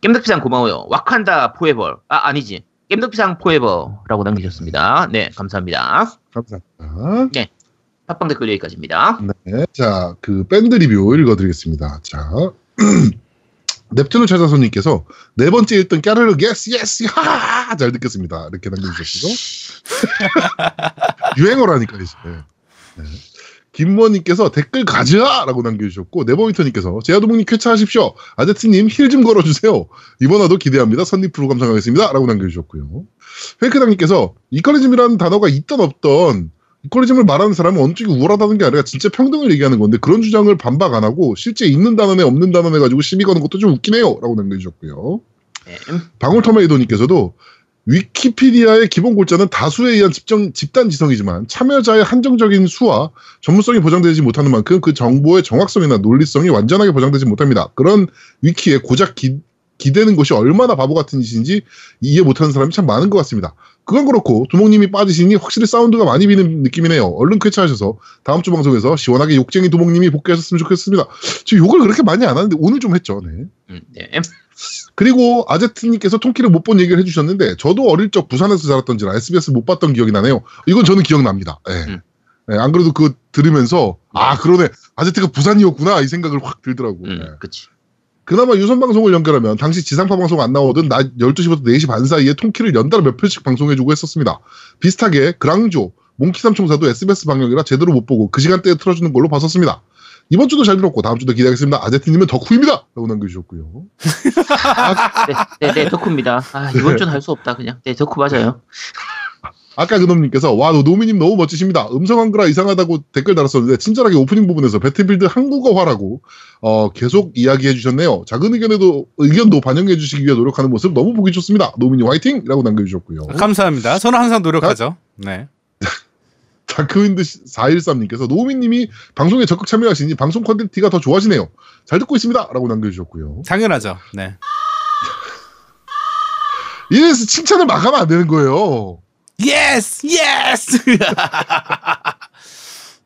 겜덕비상 고마워요. 와칸다 포에버. 아, 아니지. 겜덕비상 포에버라고 남기셨습니다. 네, 감사합니다. 감사합니다. 팟빵 댓글 여기까지입니다. 네. 자, 그 밴드 리뷰 읽어드리겠습니다. 자. 넵튠을 찾아서님께서 네 번째 읽던 까르르 yes yes 하하 잘 듣겠습니다 이렇게 남겨주셨고 유행어라니까 이제 네. 김모님께서 댓글 가즈아라고 남겨주셨고 네버미터님께서 제아도목님 쾌차하십시오. 아제트님 heal 좀 걸어주세요. 이번 화도 기대합니다. 선리플 후 감상하겠습니다 라고 남겨주셨고요. 페이크당님께서 equalism이라는 단어가 있던 없던 equalism을 말하는 사람은 어느 쪽이 우월하다는 게 아니라 진짜 평등을 얘기하는 건데 그런 주장을 반박 안 하고 실제 있는 단어네 없는 단어네 가지고 시비 거는 것도 좀 웃기네요. 라고 남겨주셨고요. 네. 방울터메이도님께서도 위키피디아의 기본 골자는 다수에 의한 집정, 집단 지성이지만 참여자의 한정적인 수와 전문성이 보장되지 못하는 만큼 그 정보의 정확성이나 논리성이 완전하게 보장되지 못합니다. 그런 위키에 고작 기, 기대는 것이 얼마나 바보 같은 짓인지 이해 못하는 사람이 참 많은 것 같습니다. 그건 그렇고 두목님이 빠지시니 확실히 사운드가 많이 비는 느낌이네요. 얼른 쾌차하셔서 다음 주 방송에서 시원하게 욕쟁이 두목님이 복귀하셨으면 좋겠습니다. 지금 욕을 그렇게 많이 안 하는데 오늘 좀 했죠. 네. 음, 네. 그리고 아제트님께서 통키를 못 본 얘기를 해주셨는데 저도 어릴 적 부산에서 자랐던지라 SBS 못 봤던 기억이 나네요. 이건 저는 기억납니다. 예. 음. 예, 안 그래도 그거 들으면서 아 그러네 아제트가 부산이었구나 이 생각을 확 들더라고. 음, 예. 그치. 그나마 유선 방송을 연결하면 당시 지상파 방송 안 나오던 낮 12시부터 4시 반 사이에 통키를 연달아 몇 편씩 방송해주고 했었습니다. 비슷하게 그랑조, 몽키 삼총사도 SBS 방영이라 제대로 못 보고 그 시간대에 틀어주는 걸로 봤었습니다. 이번 주도 잘 들었고 다음 주도 기대하겠습니다. 아제트님은 덕후입니다. 라고 남겨주셨고요. 네, 네, 네, 덕후입니다. 아, 이번 주는 할 수 없다, 그냥. 네, 덕후 맞아요. 아까 그놈님께서 와 노미님 너무 멋지십니다. 음성 한글화 이상하다고 댓글 달았었는데 친절하게 오프닝 부분에서 배틀필드 한국어화라고 어, 계속 이야기해 주셨네요. 작은 의견에도 의견도 반영해 주시기 위해 노력하는 모습 너무 보기 좋습니다. 노미님 화이팅이라고 남겨주셨고요. 감사합니다. 저는 항상 노력하죠. 네. 다크윈드 413님께서 노미님이 방송에 적극 참여하시니 방송 quality가 더 좋아지네요. 잘 듣고 있습니다라고 남겨주셨고요. 당연하죠. 네. 이래서 칭찬을 막 하면 안 되는 거예요. Yes! Yes!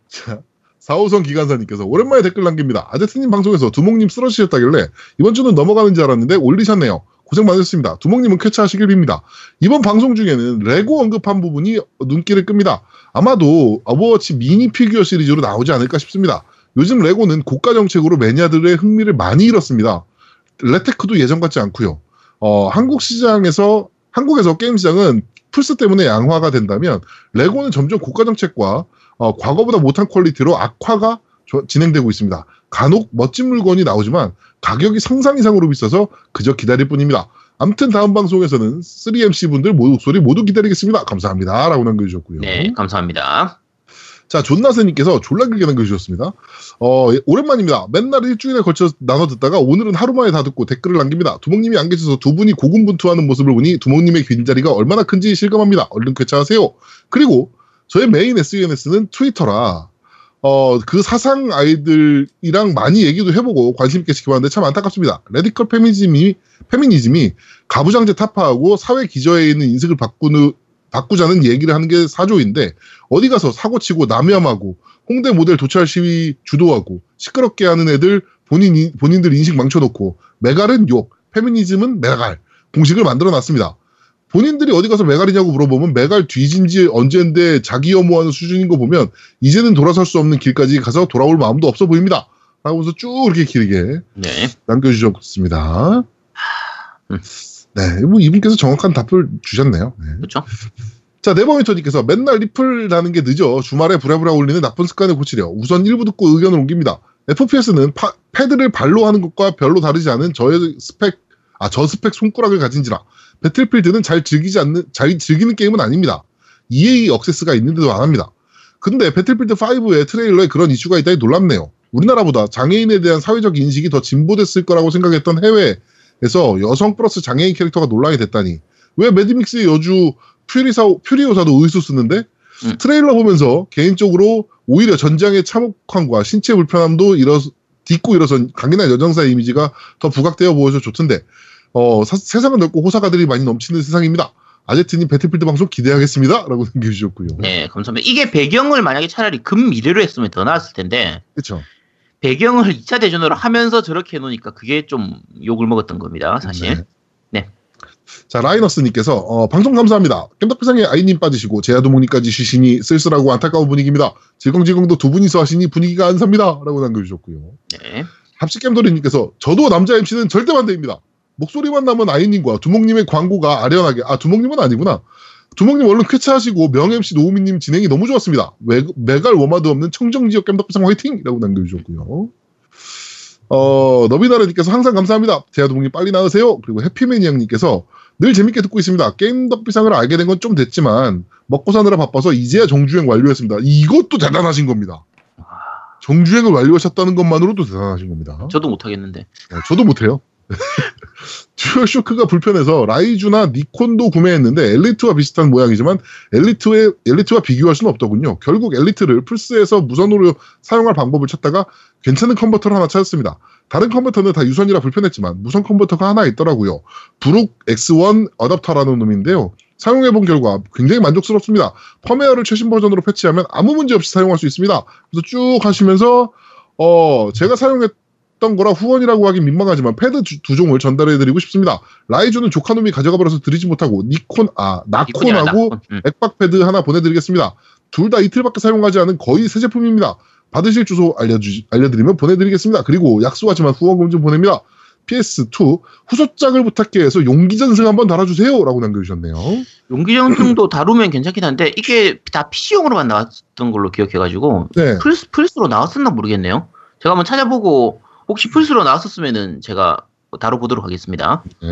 자, 4호선 기관사님께서 오랜만에 댓글 남깁니다. 아제트님 방송에서 두목님 쓰러지셨다길래 이번 주는 넘어가는 줄 알았는데 올리셨네요. 고생 많으셨습니다. 두목님은 쾌차하시길 빕니다. 이번 방송 중에는 레고 언급한 부분이 눈길을 끕니다. 아마도 오버워치 미니 피규어 시리즈로 나오지 않을까 싶습니다. 요즘 레고는 고가 정책으로 매니아들의 흥미를 많이 잃었습니다. 레테크도 예전 같지 않고요. 어, 한국 시장에서 한국에서 게임 시장은 플스 때문에 양화가 된다면 레고는 점점 고가 정책과 어, 과거보다 못한 quality로 악화가 조- 진행되고 있습니다. 간혹 멋진 물건이 나오지만 가격이 상상 이상으로 비싸서 그저 기다릴 뿐입니다. 아무튼 다음 방송에서는 3MC 분들 모두 목소리 모두 기다리겠습니다. 감사합니다. 라고 남겨주셨고요. 네, 감사합니다. 자, 존나스님께서 졸라 길게 남겨주셨습니다. 어, 예, 오랜만입니다. 맨날 일주일에 걸쳐 나눠 듣다가 오늘은 하루 만에 다 듣고 댓글을 남깁니다. 두목님이 안 계셔서 두 분이 고군분투하는 모습을 보니 두목님의 빈자리가 얼마나 큰지 실감합니다. 얼른 쾌차하세요. 그리고 저의 메인 SNS는 트위터라 어, 그 사상 아이들이랑 많이 얘기도 해보고 관심 있게 지켜봤는데 참 안타깝습니다. radical 페미니즘이, 페미니즘이 가부장제 타파하고 사회 기저에 있는 인식을 바꾸는, 바꾸자는 얘기를 하는 게 사조인데 어디 가서 사고치고 남염하고 홍대 모델 도찰 시위 주도하고 시끄럽게 하는 애들 본인, 본인들 인식 망쳐놓고 메갈은 욕, 페미니즘은 메갈 공식을 만들어 놨습니다. 본인들이 어디 가서 메갈이냐고 물어보면 메갈 뒤진 지 언젠데 자기 혐오하는 수준인 거 보면 이제는 돌아설 수 없는 길까지 가서 돌아올 마음도 없어 보입니다. 라고서 쭉 이렇게 길게 네. 남겨주셨습니다. 음. 네, 뭐 이분께서 정확한 답을 주셨네요. 네. 그렇죠. 자, 네버미터님께서 맨날 리플 다는 게 늦어 주말에 부랴부랴 올리는 나쁜 습관을 고치려 우선 1부 듣고 의견을 옮깁니다. FPS는 파, 패드를 발로 하는 것과 별로 다르지 않은 저의 스펙, 아, 저 스펙 손가락을 가진지라 배틀필드는 잘 즐기지 않는, 잘 즐기는 게임은 아닙니다. EA Access가 있는데도 안 합니다. 근데 배틀필드 5의 트레일러에 그런 이슈가 있다니 놀랍네요. 우리나라보다 장애인에 대한 사회적 인식이 더 진보됐을 거라고 생각했던 해외에서 여성 플러스 장애인 캐릭터가 논란이 됐다니 왜 매드맥스의 여주 퓨리사, 퓨리오사도 의수 쓰는데 음. 트레일러 보면서 개인적으로 오히려 전장의 참혹함과 신체 불편함도 일어 딛고 일어선 강인한 여전사의 이미지가 더 부각되어 보여서 좋던데 어, 사- 세상은 넓고 호사가들이 많이 넘치는 세상입니다. 아제트님 배틀필드 방송 기대하겠습니다. 라고 남겨주셨고요. 네, 감사합니다. 이게 배경을 만약에 차라리 금 미래로 했으면 더 나았을 텐데 그렇죠. 배경을 2차 대전으로 하면서 저렇게 해놓으니까 그게 좀 욕을 먹었던 겁니다, 사실. 네. 자, 라이너스님께서, 어, 방송 감사합니다. 깸덕비상에 아이님 빠지시고, 제야도목님까지 쉬시니 쓸쓸하고 안타까운 분위기입니다. 질겅질겅도 두 분이서 하시니 분위기가 안 삽니다. 라고 남겨주셨고요. 네. 합식겜돌이님께서, 저도 남자 MC는 절대 반대입니다. 목소리만 남은 아이님 과 두목님의 광고가 아련하게, 아, 두목님은 아니구나. 두목님 얼른 쾌차하시고, 명 MC 노우미님 진행이 너무 좋았습니다. 매, 매갈 워마도 없는 청정지역 깸덕비상 화이팅! 라고 남겨주셨고요. 어, 너비나르님께서 항상 감사합니다. 제야도목님 빨리 나으세요. 그리고 해피매니악님께서 늘 재밌게 듣고 있습니다. 게임 덕비상을 알게 된 건 좀 됐지만 먹고 사느라 바빠서 이제야 정주행 완료했습니다. 이것도 대단하신 겁니다. 정주행을 완료하셨다는 것만으로도 대단하신 겁니다. 저도 못하겠는데. 네, 저도 못해요. 듀얼쇼크가 불편해서 라이주나 니콘도 구매했는데 엘리트와 비슷한 모양이지만 엘리트의 엘리트와 비교할 수는 없더군요. 결국 엘리트를 플스에서 무선으로 사용할 방법을 찾다가 괜찮은 컨버터를 하나 찾았습니다. 다른 컨버터는 다 유선이라 불편했지만 무선 컨버터가 하나 있더라고요. 브룩 X1 어댑터라는 놈인데요. 사용해본 결과 굉장히 만족스럽습니다. 펌웨어를 최신 버전으로 패치하면 아무 문제 없이 사용할 수 있습니다. 그래서 쭉 하시면서 어 제가 사용했던 거라 후원이라고 하긴 민망하지만 패드 두, 두 종을 전달해드리고 싶습니다. 라이즈는 조카놈이 가져가 버려서 드리지 못하고 니콘 아 나콘하고. 액박 패드 하나 보내드리겠습니다. 둘 다 이틀밖에 사용하지 않은 거의 새 제품입니다. 받으실 주소 알려주, 알려드리면 보내드리겠습니다. 그리고 약소하지만 후원금 좀 보냅니다. PS2 후속작을 부탁해 해서 용기전승 한번 달아주세요. 라고 남겨주셨네요. 용기전승도 다루면 괜찮긴 한데 이게 다 PC용으로만 나왔던 걸로 기억해가지고 네. 플스, 플스로 나왔었나 모르겠네요. 제가 한번 찾아보고 혹시 플스로 나왔었으면은 제가 다뤄보도록 하겠습니다. 네.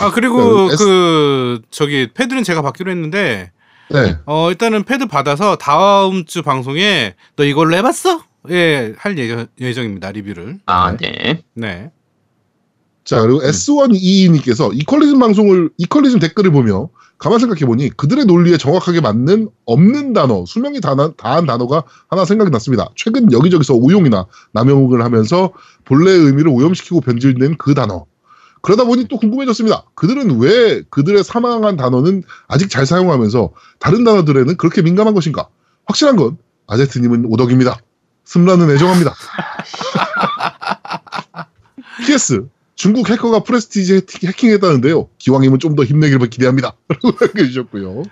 아 그리고 네, S- 그 저기 패드는 제가 받기로 했는데 네. 어 일단은 패드 받아서 다음 주 방송에 너 이걸로 해봤어? 예, 할 예정, 예정입니다 리뷰를. 아, 네. 네. 자, 그리고 S122님께서 이퀄리즘 방송을, 이퀄리즘 댓글을 보며 가만 생각해보니 그들의 논리에 정확하게 맞는 없는 단어, 수명이 다한, 다한 단어가 하나 생각이 났습니다. 최근 여기저기서 오용이나 남용을 하면서 본래의 의미를 오염시키고 변질된 그 단어. 그러다 보니 또 궁금해졌습니다. 그들은 왜 그들의 사망한 단어는 아직 잘 사용하면서 다른 단어들에는 그렇게 민감한 것인가? 확실한 건 아제트님은 오덕입니다. 승라는 애정합니다. PS 중국 해커가 프레스티지 해킹- 해킹했다는데요. 기왕이면 좀 더 힘내기를 기대합니다. 라고 남겨주셨고요.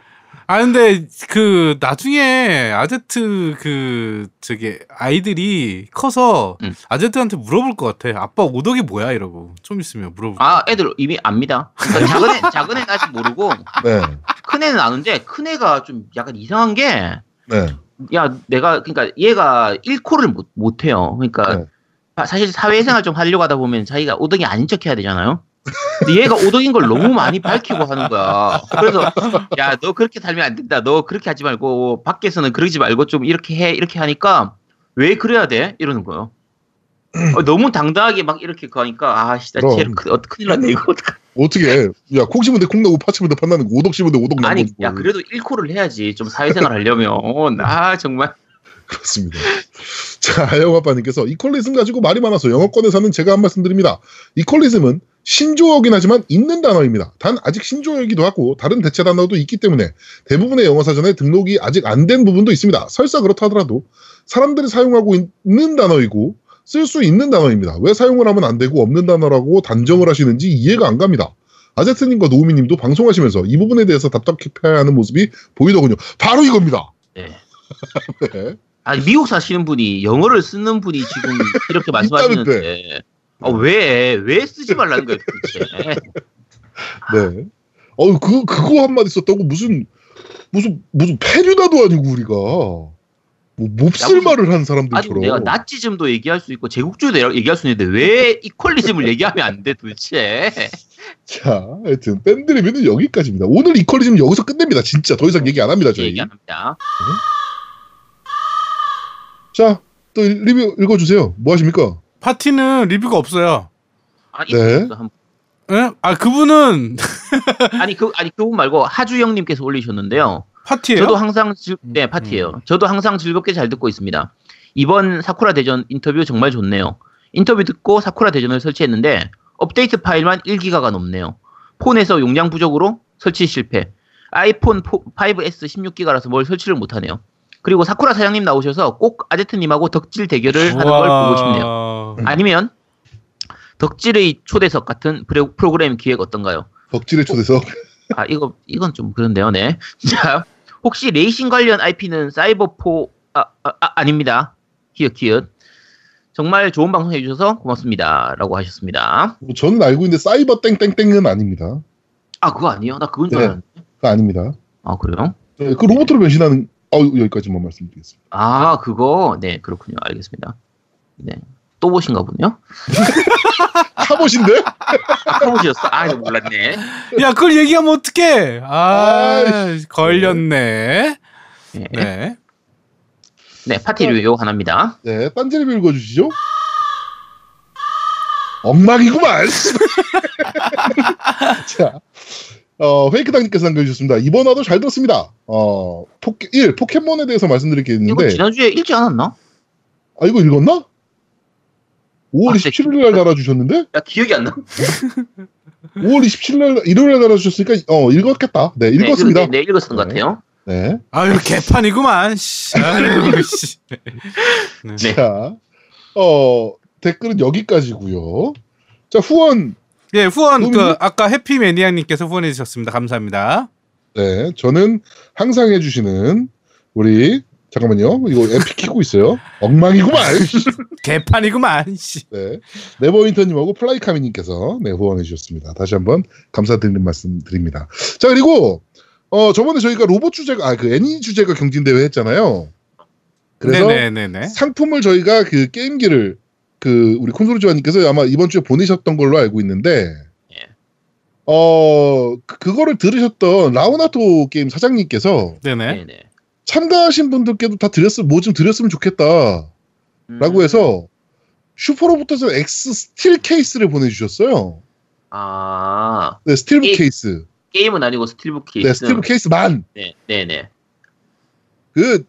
아 근데 그 나중에 아제트 그 저기 아이들이 커서 음. 아제트한테 물어볼 것 같아. 아빠 오덕이 뭐야 이러고 좀 있으면 물어볼. 아, 애들 이미 압니다. 그러니까 작은 애, 작은 애는 아직 모르고 네. 큰 애는 아는데 큰 애가 좀 약간 이상한 게 네. 야, 내가, 그러니까 얘가 1코를 못, 못 해요. 그러니까 네. 사- 사실 사회생활 좀 하려고 하다 보면 자기가 오덕이 아닌 척 해야 되잖아요. 근데 얘가 오덕인 걸 너무 많이 밝히고 하는 거야. 그래서, 야, 너 그렇게 살면 안 된다. 너 그렇게 하지 말고, 밖에서는 그러지 말고 좀 이렇게 해. 이렇게 하니까, 왜 그래야 돼? 이러는 거예요. 어, 너무 당당하게 막 이렇게 가니까, 아, 씨, 나 그럼. 쟤 그, 어, 큰일 났네, 이거. 어떡하- 어떻게 해? 야, 콩 심은데 콩 나고 파 심은데 파 나는 거, 오덕 심은데 오덕 나는 아니. 야, 그래도 1코를 해야지. 좀 사회생활 하려면. 아, 정말. 그렇습니다. 자, 아영아빠님께서 이퀄리즘 가지고 말이 많아서 영어권에서는 제가 한 말씀 드립니다. 이퀄리즘은 신조어긴 하지만 있는 단어입니다. 단 아직 신조어이기도 하고 다른 대체 단어도 있기 때문에 대부분의 영어 사전에 등록이 아직 안 된 부분도 있습니다. 설사 그렇다 하더라도 사람들이 사용하고 있는 단어이고 쓸 수 있는 단어입니다. 왜 사용을 하면 안 되고 없는 단어라고 단정을 하시는지 이해가 안 갑니다. 아제트님과 노우미님도 방송하시면서 이 부분에 대해서 답답해하는 모습이 보이더군요. 바로 이겁니다. 네. 네. 아니 미국 사시는 분이 영어를 쓰는 분이 지금 이렇게 말씀하시는데 어, 왜, 왜 쓰지 말라는 거예요, 도대체. 네. 어, 그, 그거 한마디 썼다고 무슨, 무슨 무슨 페류나도 아니고 우리가 뭐 몹쓸 말을 한 사람들처럼 내가 나치즘도 얘기할 수 있고 제국주의도 얘기할 수 있는데 왜 이퀄리즘을 얘기하면 안 돼 도대체? 자, 하여튼 밴드 리뷰는 여기까지입니다. 오늘 이퀄리즘 여기서 끝냅니다. 진짜 더 이상 얘기 안 합니다. 저희. 얘기 안 합니다. 자, 또 리뷰 읽어주세요. 뭐 하십니까? 파티는 리뷰가 없어요. 아니, 네. 한- 예? 아 그분은 아니 그 아니 그분 말고 하주영님께서 올리셨는데요. 파티예요? 저도 항상 즐, 음, 네 파티예요. 저도 항상 즐겁게 잘 듣고 있습니다. 이번 사쿠라 대전 인터뷰 정말 좋네요. 인터뷰 듣고 사쿠라 대전을 설치했는데 업데이트 파일만 1기가가 넘네요. 폰에서 용량 부족으로 설치 실패. 아이폰 5S 16기가라서 뭘 설치를 못하네요. 그리고 사쿠라 사장님 나오셔서 꼭 아제트님하고 덕질 대결을 하는 걸 보고 싶네요. 싶네요. 아니면 덕질의 초대석 같은 프로- 프로그램 기획 어떤가요? 덕질의 초대석. 아 이거 이건 좀 그런데요, 네. 자 혹시 레이싱 관련 IP는 사이버포 아, 아, 닙니다 키읔 키읔. 정말 좋은 방송 해주셔서 고맙습니다라고 하셨습니다. 뭐 저는 알고 있는데 사이버 땡땡땡은 아닙니다. 아 그거 아니에요? 나 그건 줄 네. 알았는데. 그거 아닙니다. 아 그래요? 네, 그 로봇으로 변신하는 어, 여기까지만 말씀드리겠습니다. 아 그거 네 그렇군요. 알겠습니다. 네. 또 보신가 보네요. 타봇인데? 아, 타보셨어? 아, 이거 몰랐네. 야 그걸 얘기하면 어떡해? 아 아이씨. 걸렸네. 네. 네. 네, 파티 리뷰 하나입니다. 네, 딴지 리뷰 읽어주시죠. 엉망이구만. 자, 어, 페이크당님께서 남겨주셨습니다. 이번 화도 잘 들었습니다. 어, 포켓, 1. 포켓몬에 대해서 말씀드릴 게 이거 있는데, 지난주에 읽지 않았나? 아, 이거 읽었나? 5월 아, 네. 27일 날 달아주셨는데? 야, 기억이 안 나. 5월 27일 날, 일요일 날 달아주셨으니까, 어, 읽었겠다. 네, 읽었습니다. 네, 네, 읽었던 것 네. 같아요. 네. 아유 개판이구만. 씨. 아유, 씨. 네. 자, 어, 댓글은 여기까지고요 자, 후원. 예 후원 그? 아까 해피 매니아님께서 후원해 주셨습니다. 감사합니다. 네, 저는 항상 해주시는 우리, 잠깐만요. 이거 에피 키고 있어요. 엉망이구만. 개판이구만. 씨. 네. 네버윈터님하고 플라이카미님께서 네, 후원해 주셨습니다. 다시 한번 감사드리는 말씀 드립니다. 자, 그리고, 어, 저번에 저희가 로봇 주제가, 아, 그 애니 주제가 경진대회 했잖아요. 그래서 네네네네. 상품을 저희가 그 게임기를 그 우리 콘솔 조아님께서 아마 이번 주에 보내셨던 걸로 알고 있는데, 예. 어, 그- 그거를 들으셨던 라우나토 게임 사장님께서 네네. 네, 네. 참가하신 분들께도 다 드렸으면, 뭐 좀 드렸으면 좋겠다. 음, 라고 해서 슈퍼로봇 대전 X 스틸 케이스를 보내주셨어요. 아, 네, 스틸북 이- 케이스. 게임은 아니고 스틸북 케이스. 네, 스틸북 케이스만. 네, 네, 네. 그,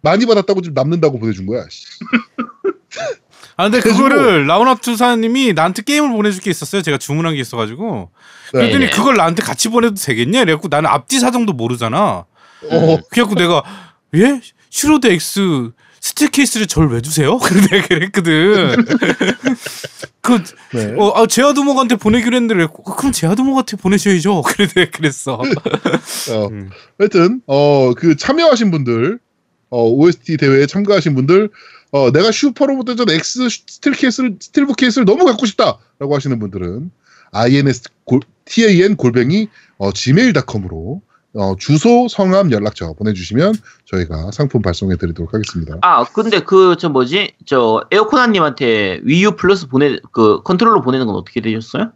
많이 받았다고 좀 남는다고 보내준 거야. 씨. 아 근데 그거를 라우나투사님이 나한테 게임을 보내줄 게 있었어요. 제가 주문한 게 있어가지고. 네. 그랬더니 네. 그걸 나한테 같이 보내도 되겠냐? 이래갖고 나는 앞뒤 사정도 모르잖아. 어, 그래갖고 내가 예? 슈로대 X 스틸 케이스를 저를 왜 주세요? 그래 내가 그랬거든. 그 네. 어, 아, 제아두목한테 보내기로 했는데 그랬고, 그럼 제아두목한테 보내셔야죠. 그래 내가 그랬어. 어, 음. 하여튼, 어, 그 참여하신 분들, 어, OST 대회에 참가하신 분들, 어, 내가 슈퍼로봇 대전 X 스틸 케이스를, 스틸북 케이스를 너무 갖고 싶다! 라고 하시는 분들은, ins, 골, tan 골뱅이, 어, gmail.com으로, 어, 주소, 성함, 연락처 보내주시면 저희가 상품 발송해 드리도록 하겠습니다. 아, 근데 그, 저 뭐지? 저, 에어코나님한테 Wii U 플러스 보내, 그, 컨트롤러 보내는 건 어떻게 되셨어요?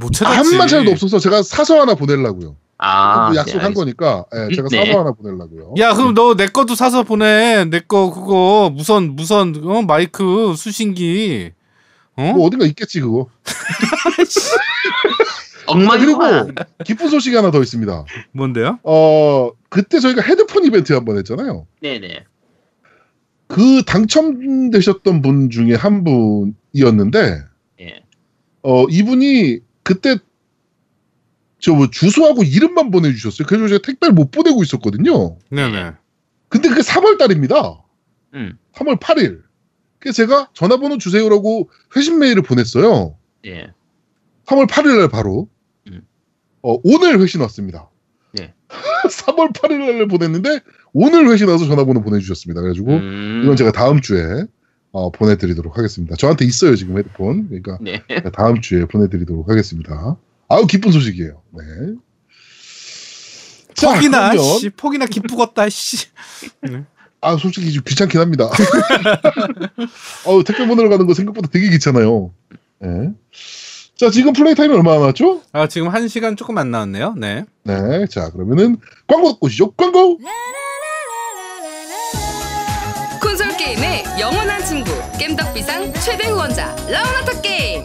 못 찾았지. 한 마차도 없어서 제가 사서 하나 보내려고요. 아, 네, 약속한 알겠습니다. 거니까, 예, 제가 네. 사서 하나 보내려고요. 야 그럼 너 내 것도 사서 보내. 내 거 그거 무선 무선 어? 마이크 수신기. 어? 뭐 어딘가 있겠지, 그거. 엉망이구만. 그리고 기쁜 소식이 하나 더 있습니다. 뭔데요? 어, 그때 저희가 헤드폰 이벤트 한 번 했잖아요. 네네. 그 당첨되셨던 분 중에 한 분이었는데, 예. 어, 이분이 그때 저 뭐 주소하고 이름만 보내주셨어요. 그래서 제가 택배를 못 보내고 있었거든요. 네네. 근데 그게 3월 달입니다. 음, 3월 8일. 그래서 제가 전화번호 주세요라고 회신 메일을 보냈어요. 예. 3월 8일 날 바로. 음. 어, 오늘 회신 왔습니다. 네. 3월 8일 날 보냈는데 오늘 회신 와서 전화번호 보내주셨습니다. 그래가지고 음, 이건 제가 다음 주에 어, 보내드리도록 하겠습니다. 저한테 있어요 지금 헤드폰. 그러니까 네. 다음 주에 보내드리도록 하겠습니다. 아우 기쁜 소식이에요. 네. 자, 퍽이나 그러면- 씨 퍽이나 기쁘겠다 씨. 아 솔직히 좀 귀찮긴 합니다. 어 택배 보내러 가는 거 생각보다 되게 귀찮아요. 네. 자 지금 플레이 타임이 얼마나 남았죠? 아 지금 한 시간 조금 안 남았네요. 네. 네. 자 그러면은 광고 듣고 오시죠. 광고. 콘솔 게임의 영원한 친구 겜덕비상 최대 후원자 라운하터 게임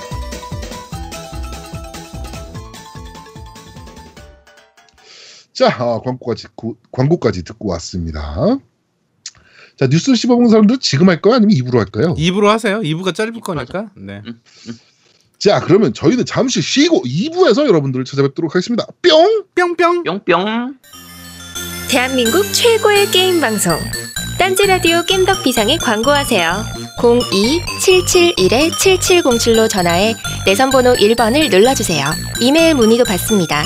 자 아, 광고까지 고- 광고까지 듣고 왔습니다. 자 뉴스를 씹어먹는 사람들 지금 할까요? 아니면 입으로 할까요? 2부로 하세요. 2부가 짧을 거니까. 네. 자 그러면 저희는 잠시 쉬고 2부에서 여러분들을 찾아뵙도록 하겠습니다. 뿅. 뿅뿅. 뿅뿅. 대한민국 최고의 게임 방송 딴지 라디오 겜덕 비상에 광고하세요. 02-771-7707로 전화해 내선 번호 1번을 눌러주세요. 이메일 문의도 받습니다.